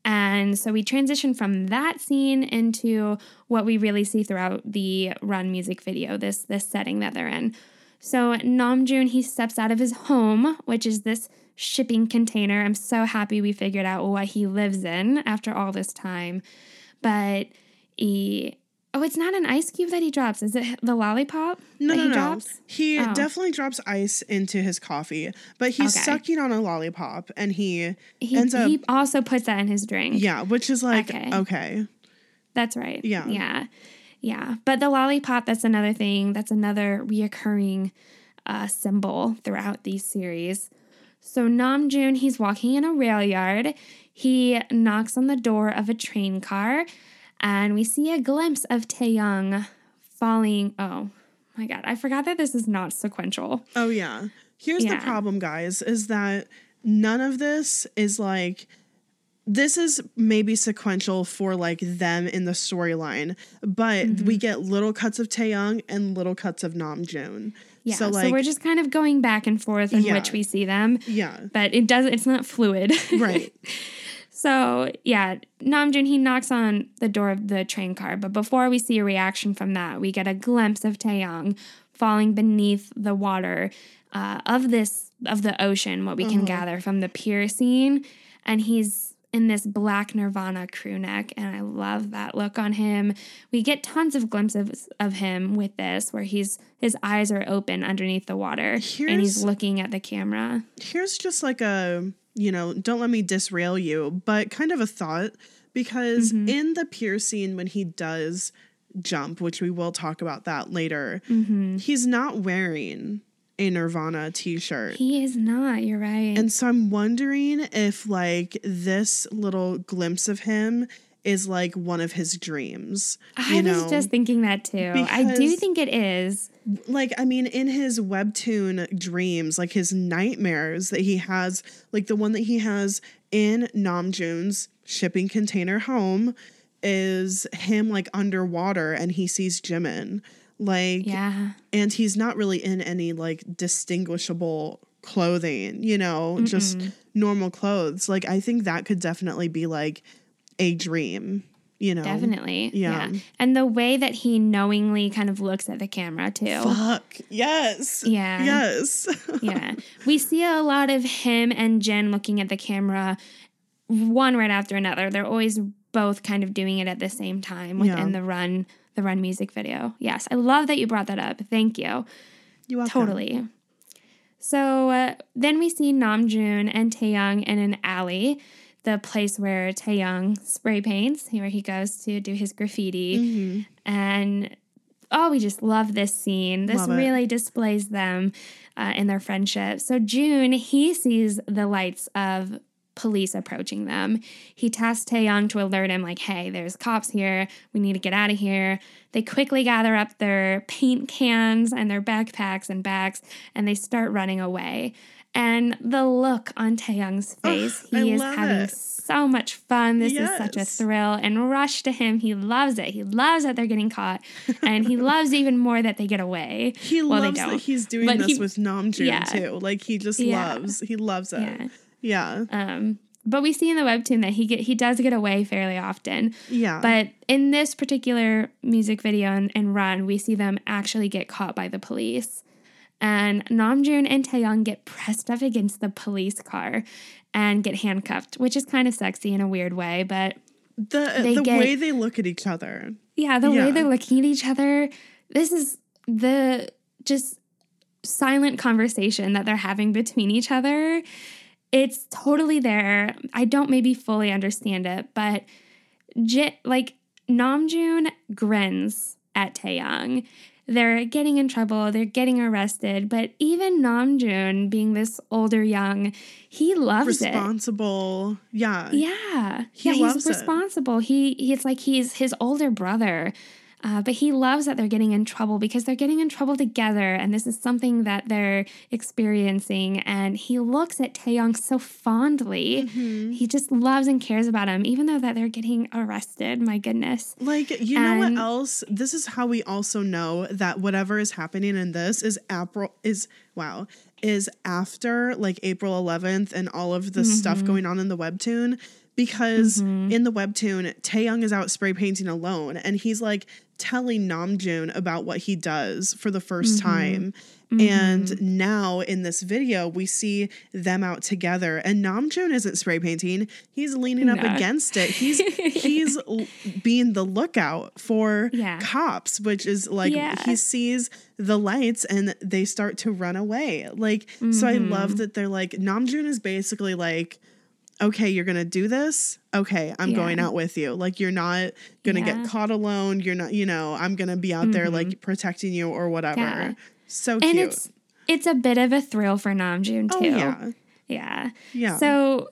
S3: And so we transition from that scene into what we really see throughout the Run music video, this this setting that they're in. So Namjoon he steps out of his home, which is this shipping container. I'm so happy we figured out what he lives in after all this time. But he Oh, it's not an ice cube that he drops. Is it the lollipop?
S2: No,
S3: that
S2: no,
S3: he
S2: no.
S3: drops?
S2: He
S3: Oh.
S2: definitely drops ice into his coffee, but he's
S3: Okay.
S2: sucking on a lollipop and he,
S3: He,
S2: ends up
S3: he also puts that in his drink.
S2: yeah, which is like
S3: Okay.
S2: okay.
S3: That's right.
S2: Yeah.
S3: Yeah. Yeah. But the lollipop, that's another thing. That's another reoccurring uh, symbol throughout these series. So Namjoon, he's walking in a rail yard. He knocks on the door of a train car, and we see a glimpse of Taehyung falling. Oh my god, I forgot that this is not sequential.
S2: Oh yeah. Here's the problem, guys, is that none of this is like this is maybe sequential for like them in the storyline, but
S3: Mm-hmm.
S2: we get little cuts of Taehyung and little cuts of Namjoon.
S3: Yeah.
S2: So
S3: So,
S2: like
S3: we're just kind of going back and forth in
S2: Yeah.
S3: which we see them,
S2: yeah.
S3: but it doesn't. It's not fluid.
S2: Right.
S3: So yeah, Namjoon he knocks on the door of the train car, but before we see a reaction from that, we get a glimpse of Taehyung falling beneath the water uh, of this of the ocean. What we can gather from the pier scene, and he's in this black Nirvana crew neck, and I love that look on him. We get tons of glimpses of him with this, where he's his eyes are open underneath the water, and he's looking at the camera.
S2: here's just like a you know don't let me disrail you but kind of a thought because
S3: Mm-hmm.
S2: in the pier scene when he does jump which we will talk about that later
S3: Mm-hmm.
S2: he's not wearing a nirvana t-shirt
S3: He is not. You're right.
S2: and so i'm wondering if like this little glimpse of him is like one of his dreams
S3: I
S2: you
S3: was just thinking that too. I do think it is.
S2: like i mean in his webtoon dreams like his nightmares that he has like the one that he has in namjoon's shipping container home is him like underwater and he sees jimin like
S3: Yeah.
S2: and he's not really in any like distinguishable clothing you know just normal clothes like i think that could definitely be like a dream you know
S3: Definitely.
S2: Yeah.
S3: And the way that he knowingly kind of looks at the camera too.
S2: fuck yes
S3: Yeah.
S2: yes
S3: yeah. We see a lot of him and Jin looking at the camera one right after another. They're always both kind of doing it at the same time within
S2: Yeah.
S3: the run the run music video. Yes. I love that you brought that up. Thank you.
S2: you.
S3: Totally. So uh, then we see Namjoon and Taehyung in an alley, the place where Taehyung spray paints, where he goes to do his graffiti.
S2: Mm-hmm.
S3: And oh, we just love this scene. This
S2: Love it.
S3: really displays them uh, in their friendship. So Joon, he sees the lights of police approaching them. He tasks Taehyung to alert him, like, hey, there's cops here. We need to get out of here. They quickly gather up their paint cans and their backpacks and bags, and they start running away. And the look on Taehyung's face,
S2: I
S3: he is
S2: love
S3: having
S2: it.
S3: so much fun. This is such a thrill. And rush to him, he loves it. He loves that they're getting caught, and he loves even more that they get away.
S2: He
S3: Well,
S2: loves that he's doing
S3: But
S2: this
S3: he-
S2: with Namjoon
S3: yeah.
S2: too. Like he just
S3: Yeah.
S2: loves. He loves it.
S3: Yeah.
S2: Yeah.
S3: Um, but we see in the webtoon that he get he does get away fairly often.
S2: Yeah.
S3: But in this particular music video and, and run, we see them actually get caught by the police. And Namjoon and Taehyung get pressed up against the police car and get handcuffed, which is kind of sexy in a weird way. But
S2: the
S3: uh,
S2: the
S3: get-
S2: way they look at each other.
S3: yeah, the
S2: Yeah.
S3: way they're looking at each other, this is the just silent conversation that they're having between each other. It's totally there. I don't maybe fully understand it, but Jit, like Namjoon grins at Taehyung. They're getting in trouble, they're getting arrested. But even Namjoon, being this older hyung, he loves it.
S2: Responsible. Yeah.
S3: Yeah,
S2: He
S3: yeah, he's
S2: it.
S3: responsible. He he's like he's his older brother, uh, but he loves that they're getting in trouble because they're getting in trouble together, and this is something that they're experiencing. And he looks at Taehyung so fondly.
S2: Mm-hmm.
S3: He just loves and cares about him, even though that they're getting arrested. My goodness.
S2: Like, you know what else? This is how we also know that whatever is happening in this is April is wow, is after like April 11th and all of the stuff
S3: Mm-hmm.
S2: going on in the webtoon because in the webtoon Taehyung is out spray painting alone and he's like telling Namjoon about what he does for the 1st
S3: Mm-hmm.
S2: time. And now in this video, we see them out together, and Namjoon isn't spray painting. He's leaning up against it. He's he's l- being the lookout for
S3: Yeah.
S2: cops, which is like
S3: Yeah.
S2: he sees the lights and they start to run away. Like so, I
S3: Mm-hmm.
S2: love that they're like Namjoon is basically like. Okay, you're gonna do this. Okay, I'm going out with you. Like you're not gonna
S3: Yeah.
S2: get caught alone. You're not, you know, I'm gonna be out there like protecting you or whatever.
S3: Mm-hmm. Yeah.
S2: So
S3: And
S2: cute.
S3: it's it's a bit of a thrill for Namjoon too.
S2: oh yeah,
S3: Yeah.
S2: yeah.
S3: So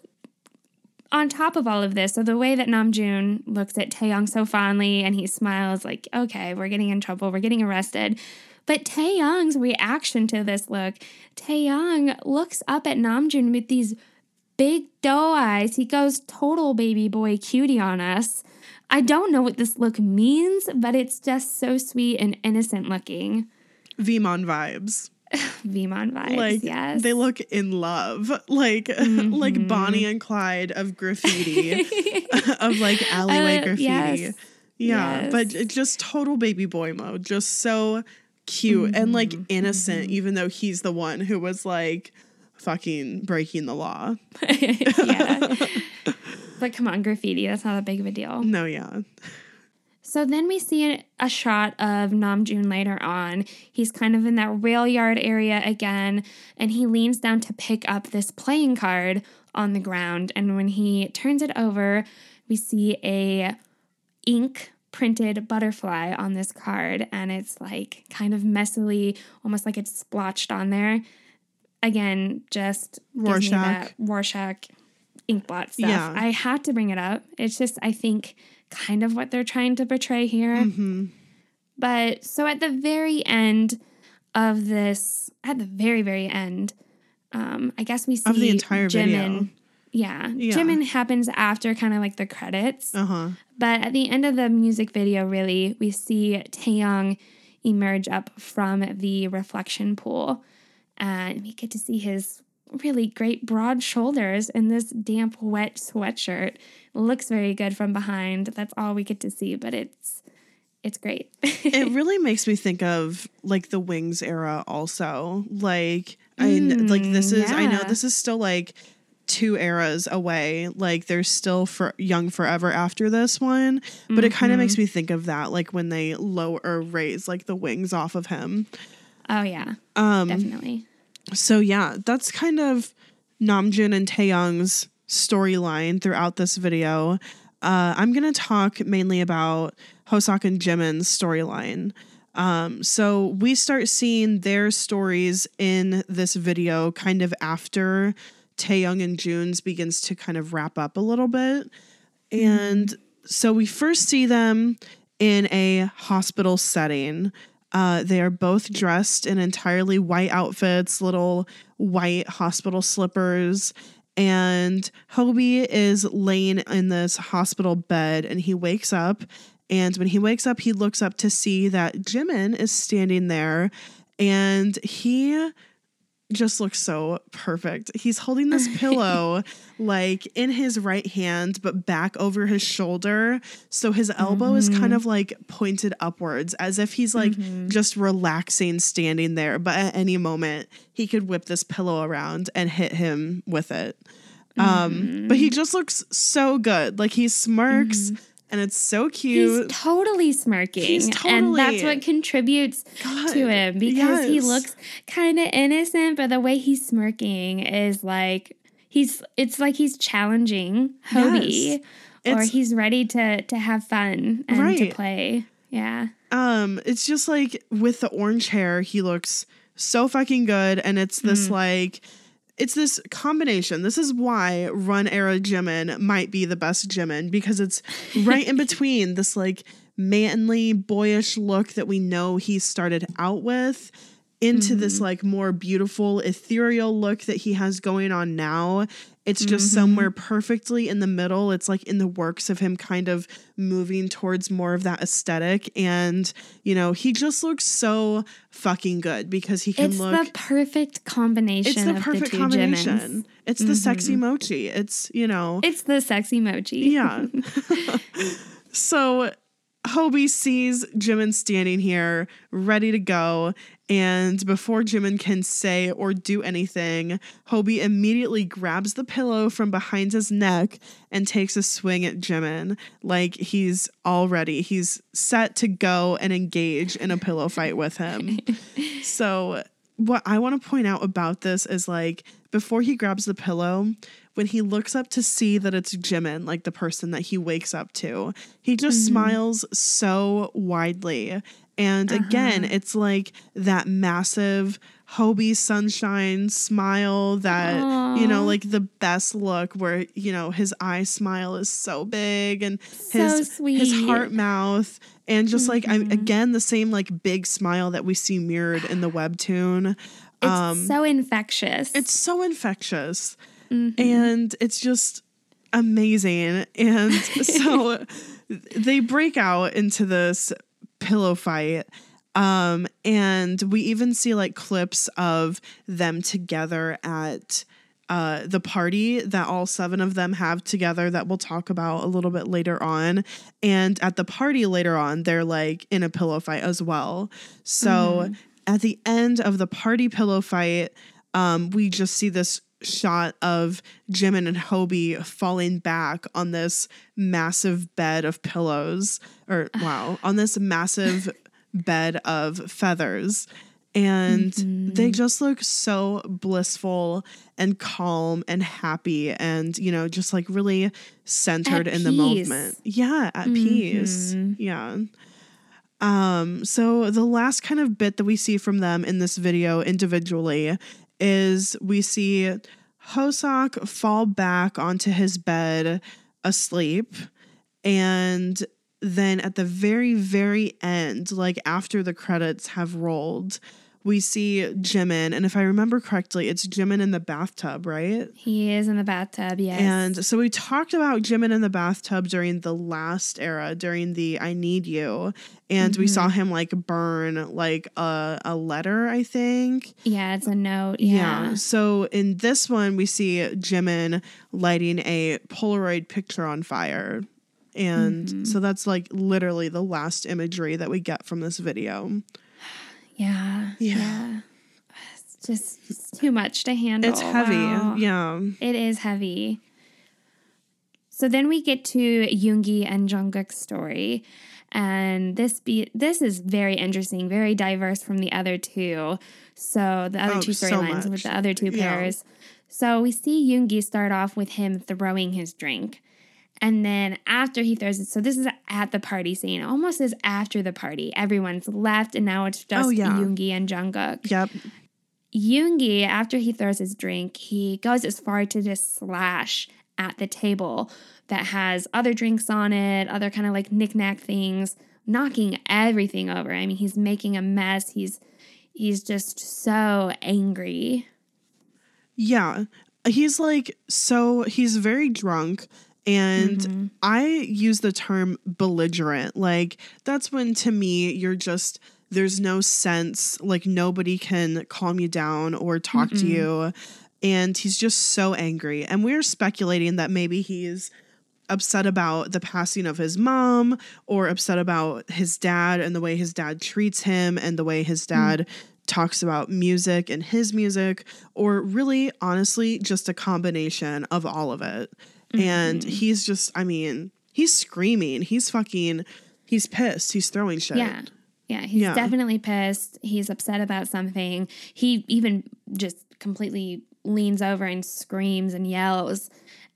S3: on top of all of this, so the way that Namjoon looks at Taehyung so fondly and he smiles like, okay, we're getting in trouble, we're getting arrested. But Taehyung's reaction to this look, Taehyung looks up at Namjoon with these big doe eyes. He goes total baby boy cutie on us. I don't know what this look means, but it's just so sweet and innocent looking.
S2: Vmon vibes.
S3: Vmon vibes,
S2: Like
S3: yes.
S2: they look in love. Like like Bonnie and Clyde of graffiti. of like alleyway
S3: Uh,
S2: graffiti.
S3: yes.
S2: Yeah,
S3: Yes.
S2: but it just total baby boy mode. Just so cute and like
S3: Mm-hmm.
S2: innocent, even though he's the one who was like fucking breaking the law.
S3: yeah. but come on, graffiti, that's not that big of a deal.
S2: No, yeah.
S3: So then we see a shot of Namjoon later on. He's kind of in that rail yard area again, and he leans down to pick up this playing card on the ground. And when he turns it over, we see a ink printed butterfly on this card, and it's like kind of messily, almost like it's splotched on there. Again, just
S2: Rorschach.
S3: Rorschach ink blot stuff.
S2: Yeah.
S3: I had to bring it up. It's just I think kind of what they're trying to portray here.
S2: Mm-hmm.
S3: But so at the very end of this, at the very very end, um, I guess we see
S2: Of the entire video.
S3: Jimin. Yeah,
S2: Yeah.
S3: Jimin happens after kind of like the credits.
S2: Uh-huh.
S3: But at the end of the music video, really, we see Taehyung emerge up from the reflection pool. Uh, and we get to see his really great broad shoulders in this damp, wet sweatshirt. Looks very good from behind. That's all we get to see, but it's it's great.
S2: it really makes me think of like the wings era also like i kn- mm, like this is i know this is still like two eras away like they're still for young forever after this one but it kind of makes mm-hmm. me think of that like when they lower or raise like the wings off of him
S3: oh yeah,
S2: um
S3: definitely.
S2: so yeah that's kind of namjoon and taehyung's storyline throughout this video uh, i'm going to talk mainly about hoseok and jimin's storyline um, so we start seeing their stories in this video kind of after Taehyung and Joon's begins to kind of wrap up a little bit. And so we first see them in a hospital setting. Uh, they are both dressed in entirely white outfits, little white hospital slippers. And Hobie is laying in this hospital bed and he wakes up. And when he wakes up, he looks up to see that Jimin is standing there and he just looks so perfect. He's holding this pillow like in his right hand, but back over his shoulder. So his elbow is kind mm-hmm. of like pointed upwards as if he's like mm-hmm. just relaxing standing there. But at any moment, he could whip this pillow around and hit him with it. Um, but he mm-hmm. just looks so good. Like he smirks and it's so cute.
S3: He's totally smirking.
S2: He's
S3: And that's what contributes
S2: God,
S3: to him because he looks kind of innocent, but the way he's smirking is like he's it's like he's challenging Hobie
S2: Yes.
S3: or he's ready to to have fun and to play. Yeah.
S2: um it's just like with the orange hair, he looks so fucking good and it's this like it's this combination. This is why Run Era Jimin might be the best Jimin because it's right in between this like manly, boyish look that we know he started out with into this mm-hmm. like more beautiful, ethereal look that he has going on now. It's just somewhere mm-hmm. perfectly in the middle. It's like in the works of him kind of moving towards more of that aesthetic. And, you know, he just looks so fucking good because he can
S3: It's
S2: look
S3: the perfect combination.
S2: it's the perfect
S3: the
S2: combination. It's the sexy mm-hmm. mochi. It's, you know,
S3: It's the sexy mochi.
S2: yeah. so Hobie sees Jimin standing here, ready to go. And before Jimin can say or do anything, Hobie immediately grabs the pillow from behind his neck and takes a swing at Jimin. Like he's all ready. He's set to go and engage in a pillow fight with him. So, what I want to point out about this is like before he grabs the pillow, when he looks up to see that it's Jimin, like the person that he wakes up to, he just mm-hmm. smiles so widely. And uh-huh. again, it's like that massive Hobie sunshine smile that, you know, like the best look where, you know, his eye smile is so big and
S3: So
S2: his his heart mouth and just like I mm-hmm. again the same like big smile that we see mirrored in the webtoon.
S3: It's um, so infectious.
S2: It's so infectious. And it's just amazing. And so they break out into this pillow fight. Um, and we even see like clips of them together at uh, the party that all seven of them have together that we'll talk about a little bit later on. And at the party later on, they're like in a pillow fight as well. So at the end of the party pillow fight, um, we just see this shot of Jimin and Hobie falling back on this massive bed of pillows, or wow, on this massive bed of feathers. And they just look so blissful and calm and happy and, you know, just like really centered
S3: At
S2: in the
S3: peace.
S2: moment. Yeah, at peace. Yeah. Um, so the last kind of bit that we see from them in this video individually is we see Hoseok fall back onto his bed asleep and then at the very very end like after the credits have rolled we see Jimin and if I remember correctly it's Jimin in the bathtub right
S3: he is in the bathtub, yes.
S2: and so we talked about Jimin in the bathtub during the last era, during the I Need You. And we saw mm-hmm. him like burn like a, a letter, I think.
S3: yeah, it's a note. Yeah.
S2: So in this one, we see Jimin lighting a Polaroid picture on fire. And mm-hmm. so that's like literally the last imagery that we get from this video.
S3: Yeah.
S2: Yeah.
S3: Yeah. It's just it's too much to handle.
S2: It's heavy.
S3: Wow.
S2: Yeah.
S3: It is heavy. So then we get to Yoongi and Jungkook's story. And this be this is very interesting, very diverse from the other two. So the other
S2: Oh,
S3: two storylines
S2: much.
S3: with the other two
S2: Yeah.
S3: pairs. So we see Yoongi start off with him throwing his drink. And then after he throws it, so this is at the party scene, almost as after the party. Everyone's left, and now it's just
S2: Oh, yeah.
S3: Yoongi and Jungkook.
S2: Yep.
S3: Yoongi, after he throws his drink, he goes as far to just slash at the table that has other drinks on it, other kind of like knickknack things, knocking everything over. I mean, he's making a mess. He's he's just so angry.
S2: Yeah. He's like so he's very drunk and mm-hmm. I use the term belligerent. Like that's when to me you're just there's no sense like nobody can calm you down or talk to you and he's just so angry. And we're speculating that maybe he's upset about the passing of his mom or upset about his dad and the way his dad treats him and the way his mm. dad talks about music and his music or really honestly just a combination of all of it and mm-hmm. he's just i mean he's screaming he's fucking he's pissed he's throwing shit
S3: Yeah. Yeah, he's
S2: Yeah.
S3: definitely pissed. He's upset about something. He even just completely leans over and screams and yells.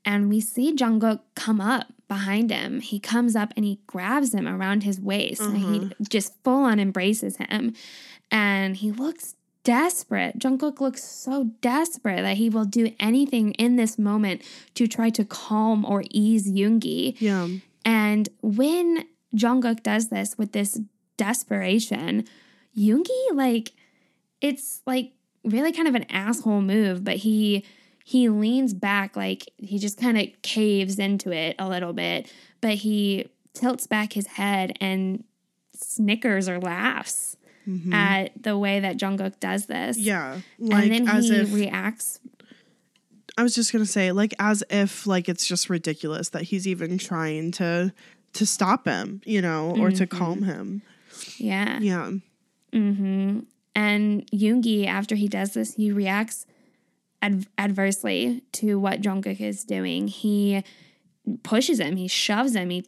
S3: And we see Jungkook come up behind him. He comes up and he grabs him around his waist and he uh-huh. just full on embraces him. And he looks desperate. Jungkook looks so desperate that he will do anything in this moment to try to calm or ease Yoongi.
S2: Yeah.
S3: And when Jungkook does this with this desperation, Yoongi like it's like really kind of an asshole move, but he he leans back like he just kind of caves into it a little bit, but he tilts back his head and snickers or laughs at the way that Jungkook does this.
S2: Mm-hmm. Yeah. Like
S3: and then
S2: as
S3: he
S2: if
S3: reacts
S2: I was just gonna say, like as if like it's just ridiculous that he's even trying to to stop him, you know, or to calm him.
S3: yeah.
S2: Yeah.
S3: Mm-hmm. And Yoongi, after he does this, he reacts ad- adversely to what Jungkook is doing. He pushes him, he shoves him, he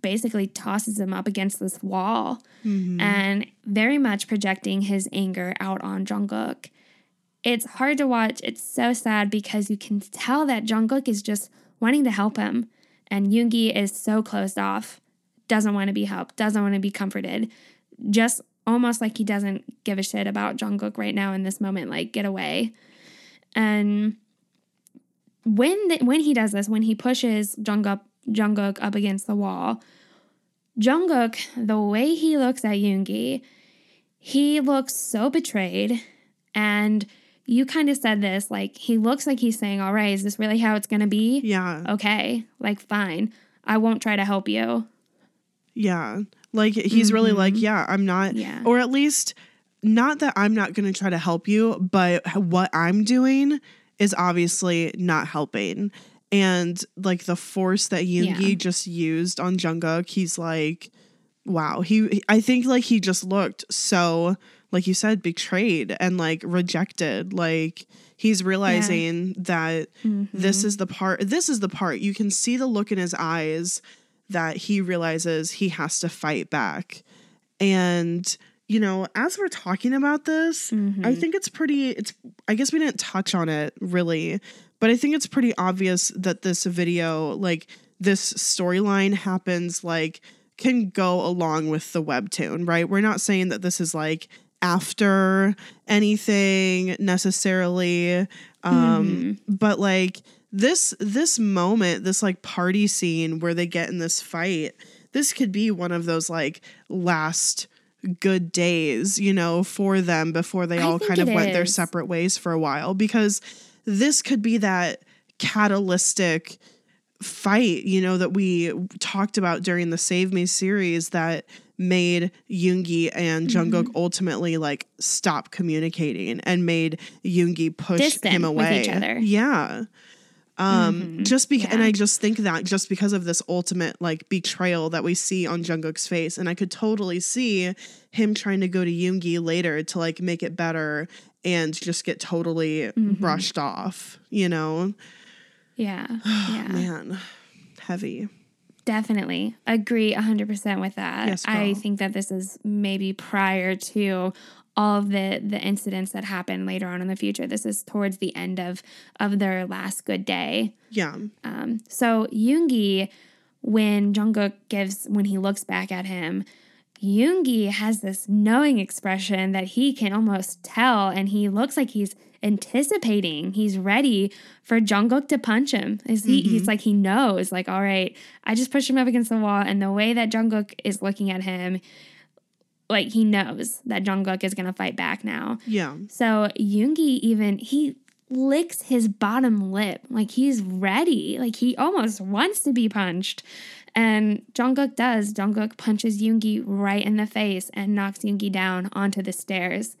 S3: basically tosses him up against this wall, mm-hmm. and very much projecting his anger out on Jungkook. It's hard to watch. It's so sad because you can tell that Jungkook is just wanting to help him, and Yoongi is so closed off, doesn't want to be helped, doesn't want to be comforted, just almost like he doesn't give a shit about Jungkook right now in this moment. Like, get away. And when the, when he does this, when he pushes Jungkook Jungkook up against the wall, Jungkook, the way he looks at Yoongi, he looks so betrayed. And you kind of said this, like he looks like he's saying, "All right, is this really how it's gonna be?
S2: Yeah.
S3: Okay, like fine, I won't try to help you."
S2: Yeah. Like he's really mm-hmm. like, yeah, I'm not
S3: Yeah.
S2: or at least not that I'm not going to try to help you, but what I'm doing is obviously not helping. And like the force that Yoongi
S3: Yeah.
S2: just used on Jungkook, he's like, wow. He, I think like he just looked so, like you said, betrayed and like rejected. Like he's realizing that mm-hmm. this is the part. This is the part you can see the look in his eyes that he realizes he has to fight back. And you know, as we're talking about this, I mm-hmm. think it's pretty it's I guess we didn't touch on it really, but I think it's pretty obvious that this video like this storyline happens like can go along with the webtoon, right? We're not saying that this is like after anything necessarily um but like this this moment this like party scene where they get in this fight this could be one of those like last good days you know for them before they
S3: I
S2: all kind of went their separate ways for a while. Because this could be that catalytic fight, you know, that we talked about during the Save Me series that made Yoongi and
S3: Mm-hmm.
S2: Jungkook ultimately like stop communicating and made Yoongi push
S3: Distant
S2: him away.
S3: each other.
S2: Yeah. Um just because and I just think that just because of this ultimate like betrayal that we see on Jungkook's face and I could totally see him trying to go to Yoongi later to like make it better and just get totally brushed off, you know.
S3: Yeah, yeah.
S2: Man, heavy.
S3: Definitely agree 100% with that.
S2: Yes,
S3: I think that this is maybe prior to all of the the incidents that happen later on in the future. This is towards the end of of their last good day.
S2: Yeah.
S3: Um, so Yoongi, when Jungkook gives when he looks back at him, Yoongi has this knowing expression that he can almost tell, and he looks like he's anticipating. He's ready for Jungkook to punch him. Is he? He's mm-hmm. like he knows. Like, all right, I just pushed him up against the wall, and the way that Jungkook is looking at him, like he knows that Jungkook is gonna fight back now.
S2: Yeah.
S3: So Yoongi even he licks his bottom lip like he's ready, like he almost wants to be punched. And Jungkook does. Jungkook punches Yoongi right in the face and knocks Yoongi down onto the stairs.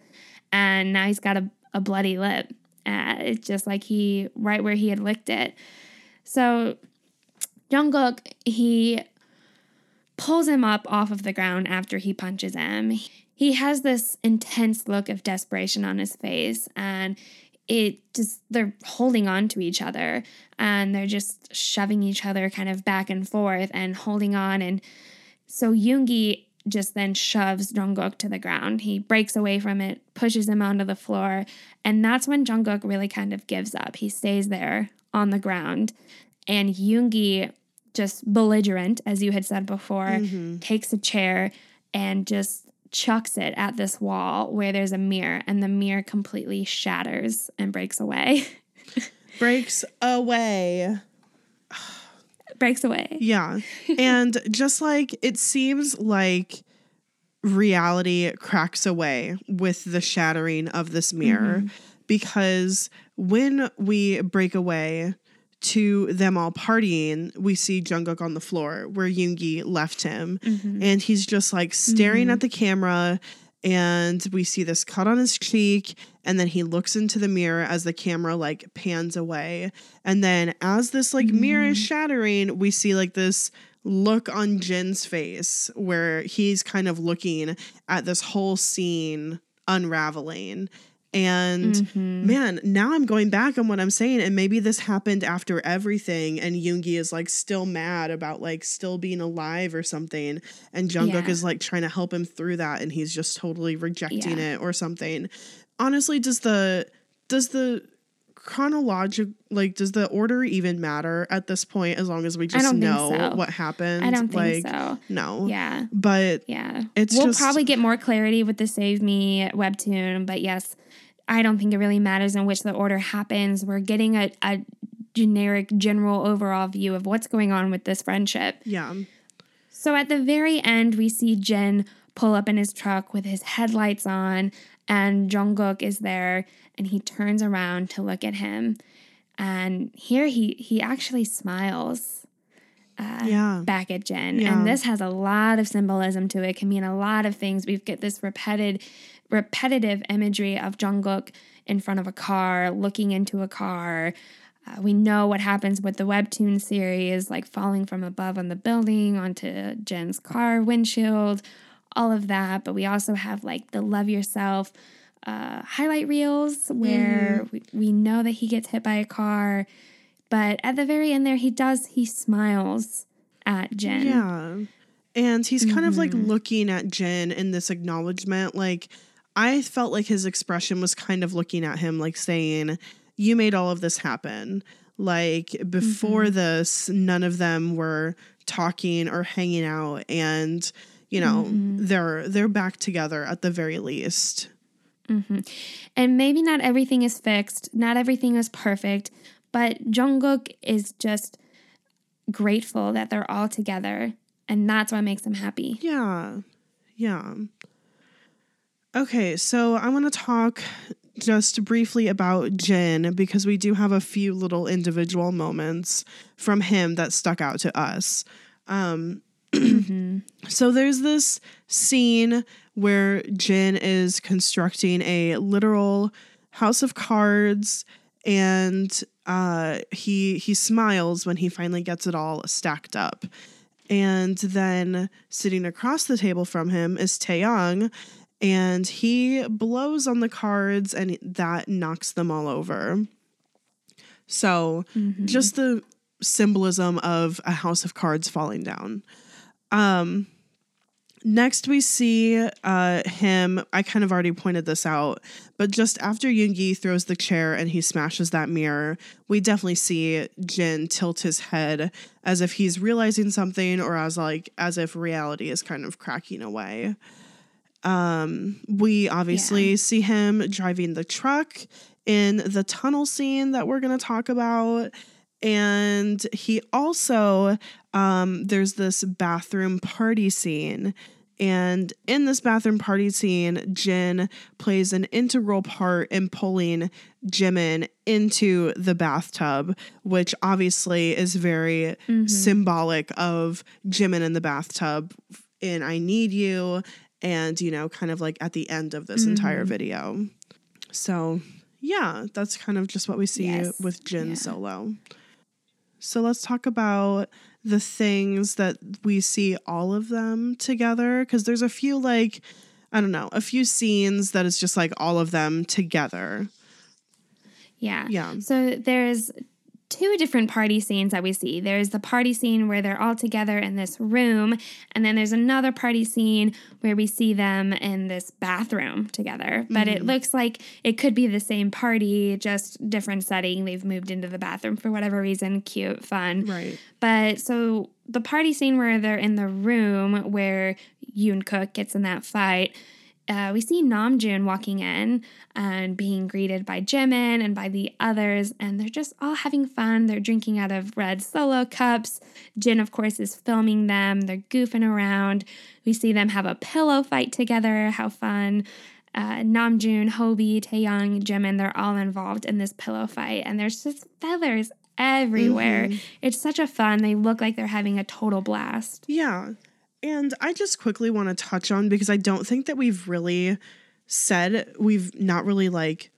S3: And now he's got a, a bloody lip. Uh, it's just like he right where he had licked it. So Jungkook he pulls him up off of the ground after he punches him. He has this intense look of desperation on his face and it just they're holding on to each other and they're just shoving each other kind of back and forth and holding on and so Yoongi just then shoves Jungkook to the ground. He breaks away from it, pushes him onto the floor, and that's when Jungkook really kind of gives up. He stays there on the ground, and Yoongi, just belligerent, as you had said before,
S2: Mm-hmm.
S3: takes a chair and just chucks it at this wall where there's a mirror, and the mirror completely shatters and breaks away.
S2: Breaks away.
S3: breaks away.
S2: Yeah. and just like it seems like reality cracks away with the shattering of this mirror mm-hmm. because when we break away to them all partying, we see Jungkook on the floor where Yoongi left him. Mm-hmm. And he's just like staring at mm-hmm. the camera and we see this cut on his cheek and then he looks into the mirror as the camera like pans away. And then as this like mirror is mm-hmm. shattering we see like this look on Jin's face where he's kind of looking at this whole scene unraveling and mm-hmm. man, now I'm going back on what I'm saying, and maybe this happened after everything, and Yoongi is like still mad about like still being alive or something, and Jungkook
S3: Yeah.
S2: is like trying to help him through that, and he's just totally rejecting
S3: Yeah.
S2: it or something. Honestly, does the does the chronological like does the order even matter at this point as long as we just know
S3: so.
S2: what happened?
S3: I don't think
S2: like,
S3: so.
S2: No.
S3: Yeah.
S2: But
S3: Yeah.
S2: It's
S3: we'll
S2: just-
S3: probably get more clarity with the Save Me webtoon, but yes, I don't think it really matters in which the order happens. We're getting a, a generic, general overall view of what's going on with this friendship.
S2: yeah.
S3: So at the very end, we see Jin pull up in his truck with his headlights on, and Jungkook is there, and he turns around to look at him, and here he he actually smiles uh,
S2: Yeah.
S3: back at Jin,
S2: Yeah.
S3: and this has a lot of symbolism to it. It can mean a lot of things. We've get this repeated, repetitive imagery of Jungkook in front of a car, looking into a car. Uh, we know what happens with the webtoon series, like falling from above on the building onto Jin's car windshield, all of that. But we also have like the love yourself uh, highlight reels where we, we know that he gets hit by a car. But at the very end there, he does, he smiles at Jin.
S2: Yeah. And he's kind of like
S3: Mm-hmm.
S2: looking at Jin in this acknowledgement. Like, I felt like his expression was kind of looking at him, like saying, You made all of this happen. Like, before
S3: Mm-hmm.
S2: this, none of them were talking or hanging out. And, you know,
S3: Mm-hmm.
S2: they're they're back together at the very least.
S3: And maybe not everything is fixed, not everything is perfect, but Jungkook is just grateful that they're all together, and that's what makes him happy.
S2: Yeah. Yeah. Okay, so I want to talk just briefly about Jin because we do have a few little individual moments from him that stuck out to us. Um, so there's this scene where Jin is constructing a literal house of cards and uh, he he smiles when he finally gets it all stacked up. And then sitting across the table from him is Taehyung, and he blows on the cards and that knocks them all over. So, just the symbolism of a house of cards falling down. Um next we see uh him I kind of already pointed this out, but just after Yoongi throws the chair and he smashes that mirror, we definitely see Jin tilt his head as if he's realizing something or as like as if reality is kind of cracking away. Um we obviously
S3: Yeah.
S2: see him driving the truck in the tunnel scene that we're going to talk about. And he also um there's this bathroom party scene. And in this bathroom party scene Jin plays an integral part in pulling Jimin into the bathtub which obviously is very symbolic of Jimin in the bathtub. In I need you and you know kind of like at the end of this entire mm-hmm. video so yeah that's kind of just what we see
S3: Yes.
S2: with Jin
S3: Yeah.
S2: solo so let's talk about the things that we see all of them together because there's a few like I don't know, a few scenes that is just like all of them together.
S3: Yeah.
S2: Yeah.
S3: So there's two different party scenes that we see. There's the party scene where they're all together in this room, and then there's another party scene where we see them in this bathroom together. But
S2: Mm-hmm.
S3: it looks like it could be the same party, just different setting. They've moved into the bathroom for whatever reason. Cute, fun.
S2: Right.
S3: But so the party scene where they're in the room where Yoonkook gets in that fight, uh, we see Namjoon walking in and being greeted by Jimin and by the others, and they're just all having fun. They're drinking out of red solo cups. Jin, of course, is filming them. They're goofing around. We see them have a pillow fight together. How fun! Uh, Namjoon, Hobie, Taehyung, Jimin, they're all involved in this pillow fight, and there's just feathers everywhere. It's such a fun. They look like they're having a total blast.
S2: Yeah. And I just quickly want to touch on because I don't think that we've really said, we've not really like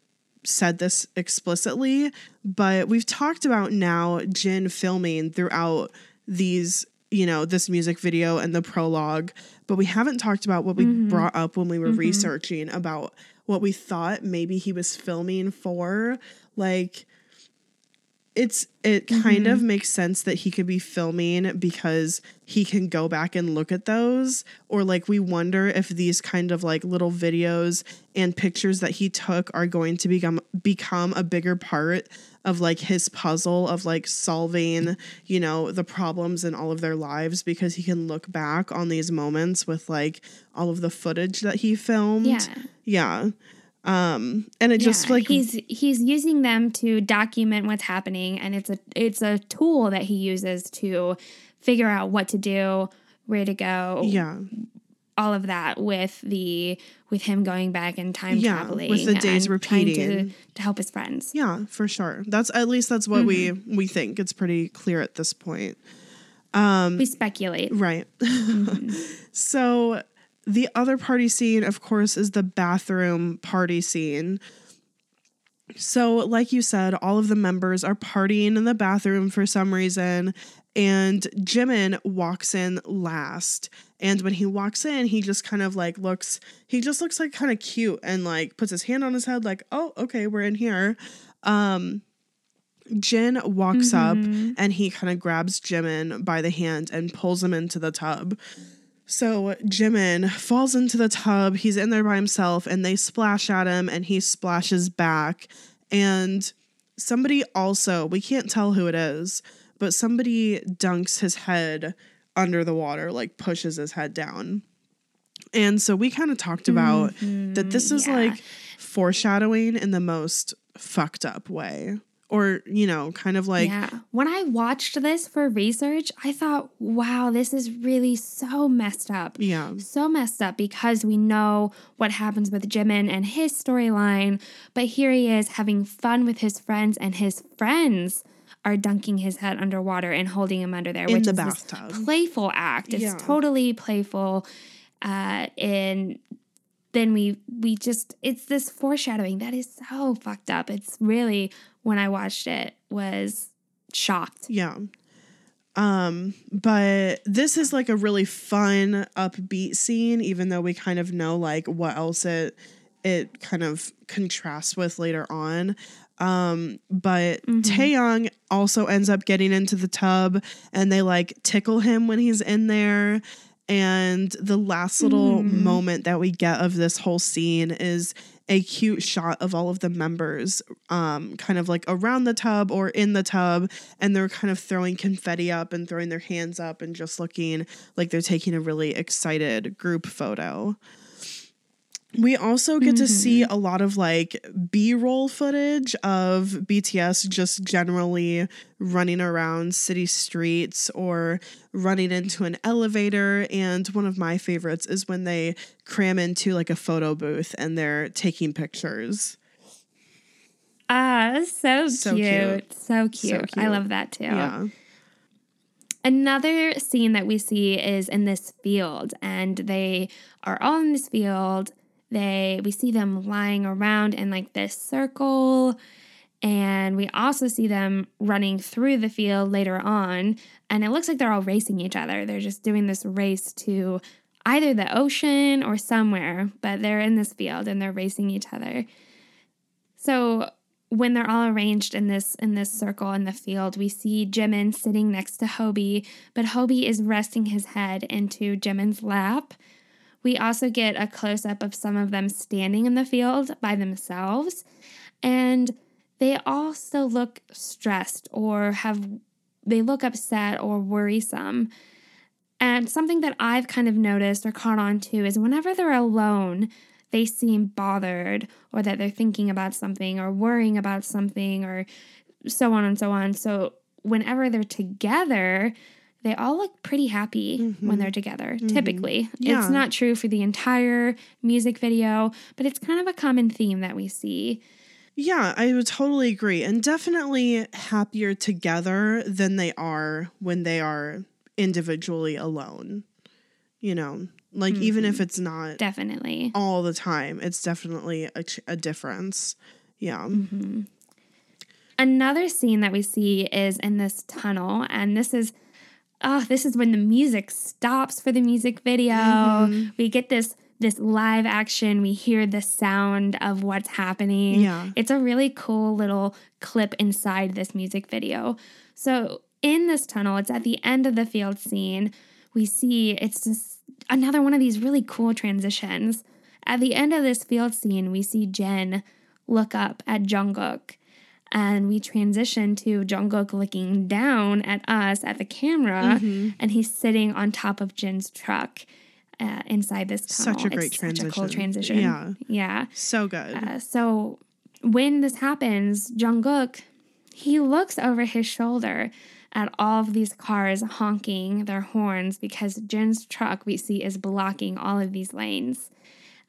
S2: said this explicitly, but we've talked about now Jin filming throughout these, you know, this music video and the prologue, but we haven't talked about what we mm-hmm. brought up when we were mm-hmm. researching about what we thought maybe he was filming for. Like, it's it kind of mm-hmm. makes sense that he could be filming because he can go back and look at those. Or like we wonder if these kind of like little videos and pictures that he took are going to become become a bigger part of like his puzzle of like solving you know the problems in all of their lives because he can look back on these moments with like all of the footage that he filmed.
S3: Yeah.
S2: yeah um and it just like
S3: he's he's using them to document what's happening, and it's a it's a tool that he uses to figure out what to do, where to go,
S2: yeah
S3: all of that with the with him going back and time
S2: Yeah,
S3: traveling
S2: with the days
S3: trying to,
S2: repeating.
S3: to help his friends.
S2: Yeah, for sure. That's at least that's what we
S3: Mm-hmm.
S2: we think. It's pretty clear at this point.
S3: Um We speculate.
S2: Right.
S3: Mm-hmm.
S2: so the other party scene, of course, is the bathroom party scene. So, like you said, all of the members are partying in the bathroom for some reason, and Jimin walks in last. And when he walks in, he just kind of like looks, he just looks like kind of cute and like puts his hand on his head, like, oh, okay, we're in here. Um, Jin walks up and he kind of grabs Jimin by the hand and pulls him into the tub. So Jimin falls into the tub. He's in there by himself and they splash at him and he splashes back. And somebody also, we can't tell who it is, but somebody dunks his head under the water, like pushes his head down. And so we kind of talked about that this is mm-hmm.
S3: yeah.
S2: like foreshadowing in the most fucked up way. Or, you know, kind of like
S3: yeah. When I watched this for research, I thought, wow, this is really so messed up.
S2: yeah.
S3: So messed up because we know what happens with Jimin and his storyline, but here he is having fun with his friends, and his friends are dunking his head underwater and holding him under there,
S2: In
S3: which
S2: the
S3: is this
S2: bathtub.
S3: playful act. It's
S2: Yeah.
S3: totally playful, uh, and then we we just it's this foreshadowing that is so fucked up. It's really when I watched it was shocked.
S2: Yeah. Um, but this is like a really fun, upbeat scene, even though we kind of know like what else it it kind of contrasts with later on. Um, but Taehyung also ends up getting into the tub and they like tickle him when he's in there. And the last little moment that we get of this whole scene is a cute shot of all of the members um kind of like around the tub or in the tub and they're kind of throwing confetti up and throwing their hands up and just looking like they're taking a really excited group photo. We also get to see a lot of like B roll footage of BTS just generally running around city streets or running into an elevator. And one of my favorites is when they cram into like a photo booth and they're taking pictures.
S3: Ah, so,
S2: So
S3: cute.
S2: cute.
S3: So cute. I
S2: cute.
S3: love that too.
S2: Yeah.
S3: Another scene that we see is in this field, and they are all in this field. They we see them lying around in like this circle, and we also see them running through the field later on, and it looks like they're all racing each other. They're just doing this race to either the ocean or somewhere, but they're in this field and they're racing each other. So when they're all arranged in this in this circle in the field, we see Jimin sitting next to Hobie, but Hobie is resting his head into Jimin's lap. We also get a close up of some of them standing in the field by themselves, and they still look stressed or have they look upset or worrisome. And something that I've kind of noticed or caught on to is whenever they're alone, they seem bothered or that they're thinking about something or worrying about something or so on and so on. So whenever they're together, they all look pretty happy mm-hmm. when they're together, mm-hmm. typically. Yeah. It's not true for the entire music video, but it's kind of a common theme that we see.
S2: Yeah, I would totally agree. And definitely happier together than they are when they are individually alone. You know, like mm-hmm. even if mm-hmm. it's not
S3: definitely
S2: all the time, it's definitely a, a difference. Yeah.
S3: Mm-hmm. Another scene that we see is in this tunnel, and this is oh, this is when the music stops for the music video. Mm-hmm. We get this this live action. We hear the sound of what's happening.
S2: Yeah.
S3: It's a really cool little clip inside this music video. So in this tunnel, it's at the end of the field scene. We see it's just another one of these really cool transitions. At the end of this field scene, we see Jin look up at Jungkook and we transition to Jungkook looking down at us at the camera mm-hmm. and he's sitting on top of Jin's truck uh, inside this tunnel.
S2: Such a great
S3: it's
S2: transition.
S3: Such a cool transition.
S2: Yeah.
S3: Yeah.
S2: So good.
S3: Uh, so when this happens, Jungkook, he looks over his shoulder at all of these cars honking their horns because Jin's truck we see is blocking all of these lanes.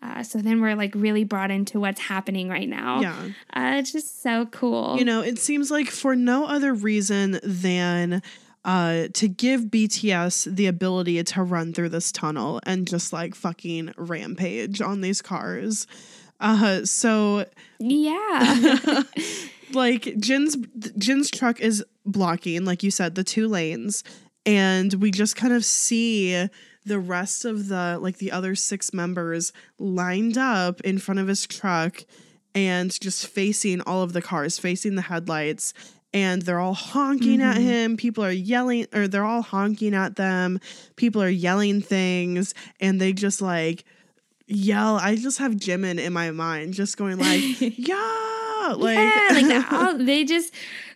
S3: Uh, so then we're like really brought into what's happening right now.
S2: Yeah.
S3: Uh, it's just so cool.
S2: You know, it seems like for no other reason than uh, to give BTS the ability to run through this tunnel and just like fucking rampage on these cars. Uh, so
S3: yeah,
S2: like Jin's Jin's truck is blocking, like you said, the two lanes, and we just kind of see the rest of the like the other six members lined up in front of his truck and just facing all of the cars, facing the headlights, and they're all honking mm-hmm. at him. People are yelling, or they're all honking at them. People are yelling things, and they just like yell. I just have Jimin in my mind, just going like, "Yeah!"
S3: Like, yeah, like all, they just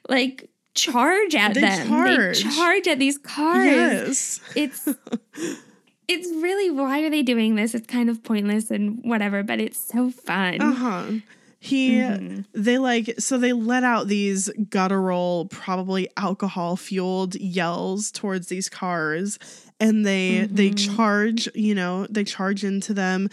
S3: like charge at they them. Charge. They charge at these cars.
S2: Yes,
S3: it's. it's really why are they doing this? It's kind of pointless and whatever, but it's so fun.
S2: Uh huh he mm-hmm. they like so they let out these guttural probably alcohol fueled yells towards these cars and they mm-hmm. they charge you know they charge into them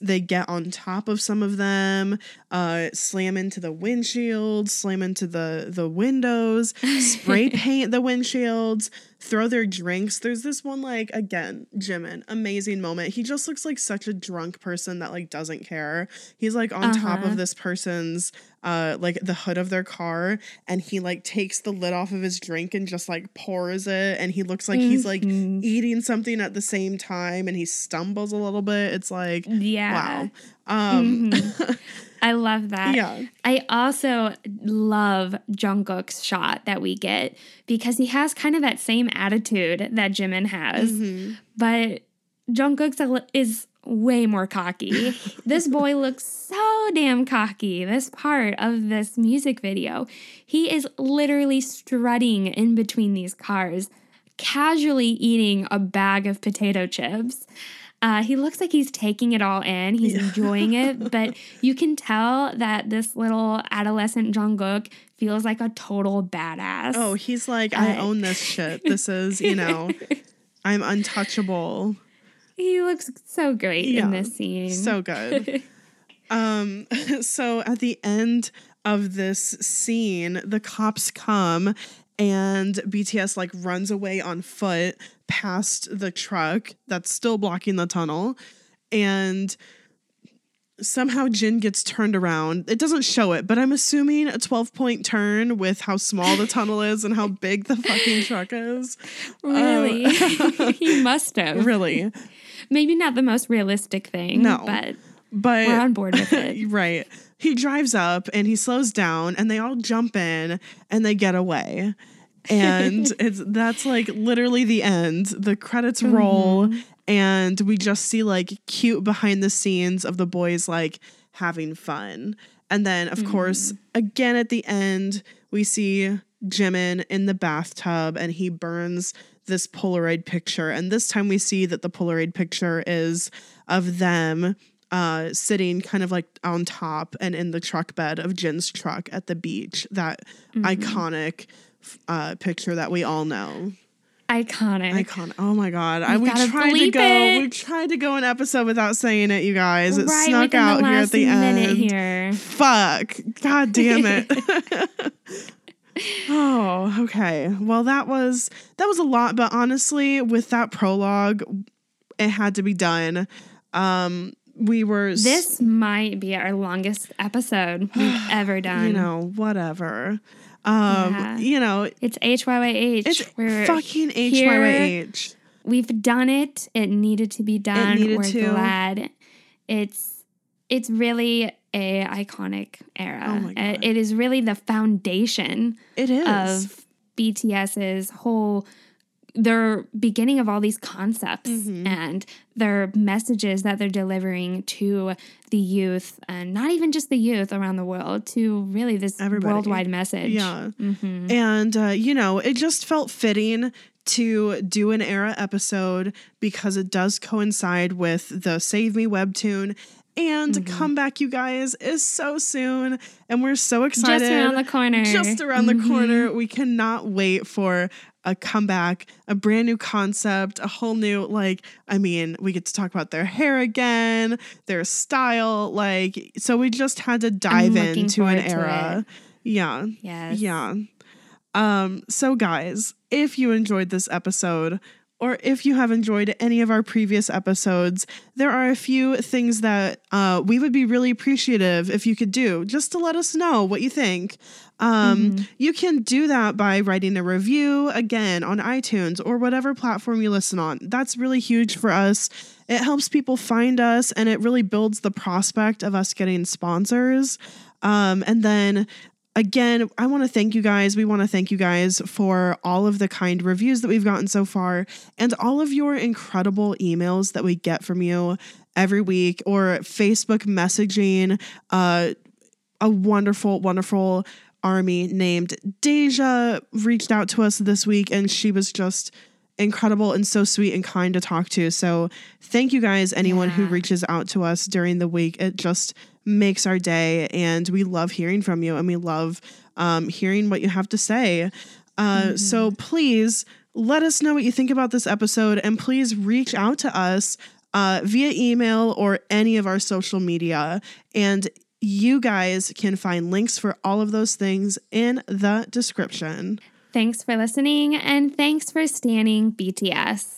S2: they get on top of some of them uh slam into the windshield slam into the the windows spray paint the windshields throw their drinks. There's this one like again, Jimin, amazing moment. He just looks like such a drunk person that like doesn't care. He's like on uh-huh. top of uh-huh. this person's uh like the hood of their car and he like takes the lid off of his drink and just like pours it and he looks like mm-hmm. he's like mm-hmm. eating something at the same time and he stumbles a little bit. It's like
S3: yeah.
S2: wow. Um
S3: mm-hmm. I love that.
S2: Yeah.
S3: I also love Jungkook's shot that we get because he has kind of that same attitude that Jimin has. Mm-hmm. But Jungkook is way more cocky. this boy looks so damn cocky. This part of this music video, he is literally strutting in between these cars, casually eating a bag of potato chips. Uh, he looks like he's taking it all in. He's yeah. enjoying it, but you can tell that this little adolescent Jungkook feels like a total badass.
S2: Oh, he's like, I uh, own this shit. This is, you know, I'm untouchable.
S3: He looks so great yeah, in this scene.
S2: So good. um, so at the end of this scene, the cops come and BTS like runs away on foot past the truck that's still blocking the tunnel and somehow Jin gets turned around. It doesn't show it, but I'm assuming a 12 point turn with how small the tunnel is and how big the fucking truck is.
S3: Really? Oh. He must have.
S2: Really.
S3: Maybe not the most realistic thing. No. But, but we're on board with it.
S2: right. He drives up and he slows down and they all jump in and they get away. And it's that's like literally the end. The credits roll mm-hmm. and we just see like cute behind the scenes of the boys like having fun. And then of mm-hmm. course, again at the end, we see Jimin in the bathtub and he burns this Polaroid picture. And this time we see that the Polaroid picture is of them uh, sitting kind of like on top and in the truck bed of Jin's truck at the beach. That iconic uh, picture that we all know.
S3: Iconic.
S2: Iconic. Oh my god! I, we tried to go.
S3: it.
S2: We tried to go an episode without saying it, you guys. It
S3: right
S2: snuck out here at the end.
S3: here.
S2: Fuck. God damn it. oh, okay. Well, that was that was a lot, but honestly, with that prologue, it had to be done. Um, we were s-
S3: This might be our longest episode we've ever done.
S2: you know, whatever. Um,
S3: Yeah.
S2: you know,
S3: it's HYYH.
S2: it's
S3: We're
S2: fucking
S3: here.
S2: HYYH.
S3: We've done it. It needed to be done. We're
S2: to.
S3: glad. It's it's really a iconic era.
S2: Oh my
S3: Uh,
S2: God.
S3: It is really the foundation
S2: It is.
S3: of BTS's whole their beginning of all these concepts
S2: Mm-hmm.
S3: and their messages that they're delivering to the youth and not even just the youth around the world to really this
S2: Everybody.
S3: worldwide message.
S2: Yeah.
S3: Mhm.
S2: And, uh, you know, it just felt fitting to do an era episode because it does coincide with the Save Me webtoon. And
S3: Mm-hmm.
S2: comeback, you guys, is so soon. And we're so excited.
S3: Just around the corner.
S2: Just around the
S3: Mhm.
S2: corner. We cannot wait for a comeback, a brand new concept, a whole new, like, I mean, we get to talk about their hair again, their style. Like, so we just had to dive into an era. Yeah.
S3: Yes.
S2: Yeah. Um, so guys, if you enjoyed this episode, or if you have enjoyed any of our previous episodes, there are a few things that uh, we would be really appreciative if you could do just to let us know what you think. Um, You can do that by writing a review again on iTunes or whatever platform you listen on. That's really huge for us. It helps people find us and it really builds the prospect of us getting sponsors. Um, and then again, I want to thank you guys. We want to thank you guys for all of the kind reviews that we've gotten so far and all of your incredible emails that we get from you every week or Facebook messaging. Uh, a wonderful, wonderful army named Deja reached out to us this week and she was just incredible and so sweet and kind to talk to. So thank you guys, anyone who reaches out to us during the week. It just makes our day and we love hearing from you and we love um, hearing what you have to say. Uh, So please let us know what you think about this episode and please reach out to us uh, via email or any of our social media. And you guys can find links for all of those things in the description.
S3: Thanks for listening and thanks for Stanning BTS.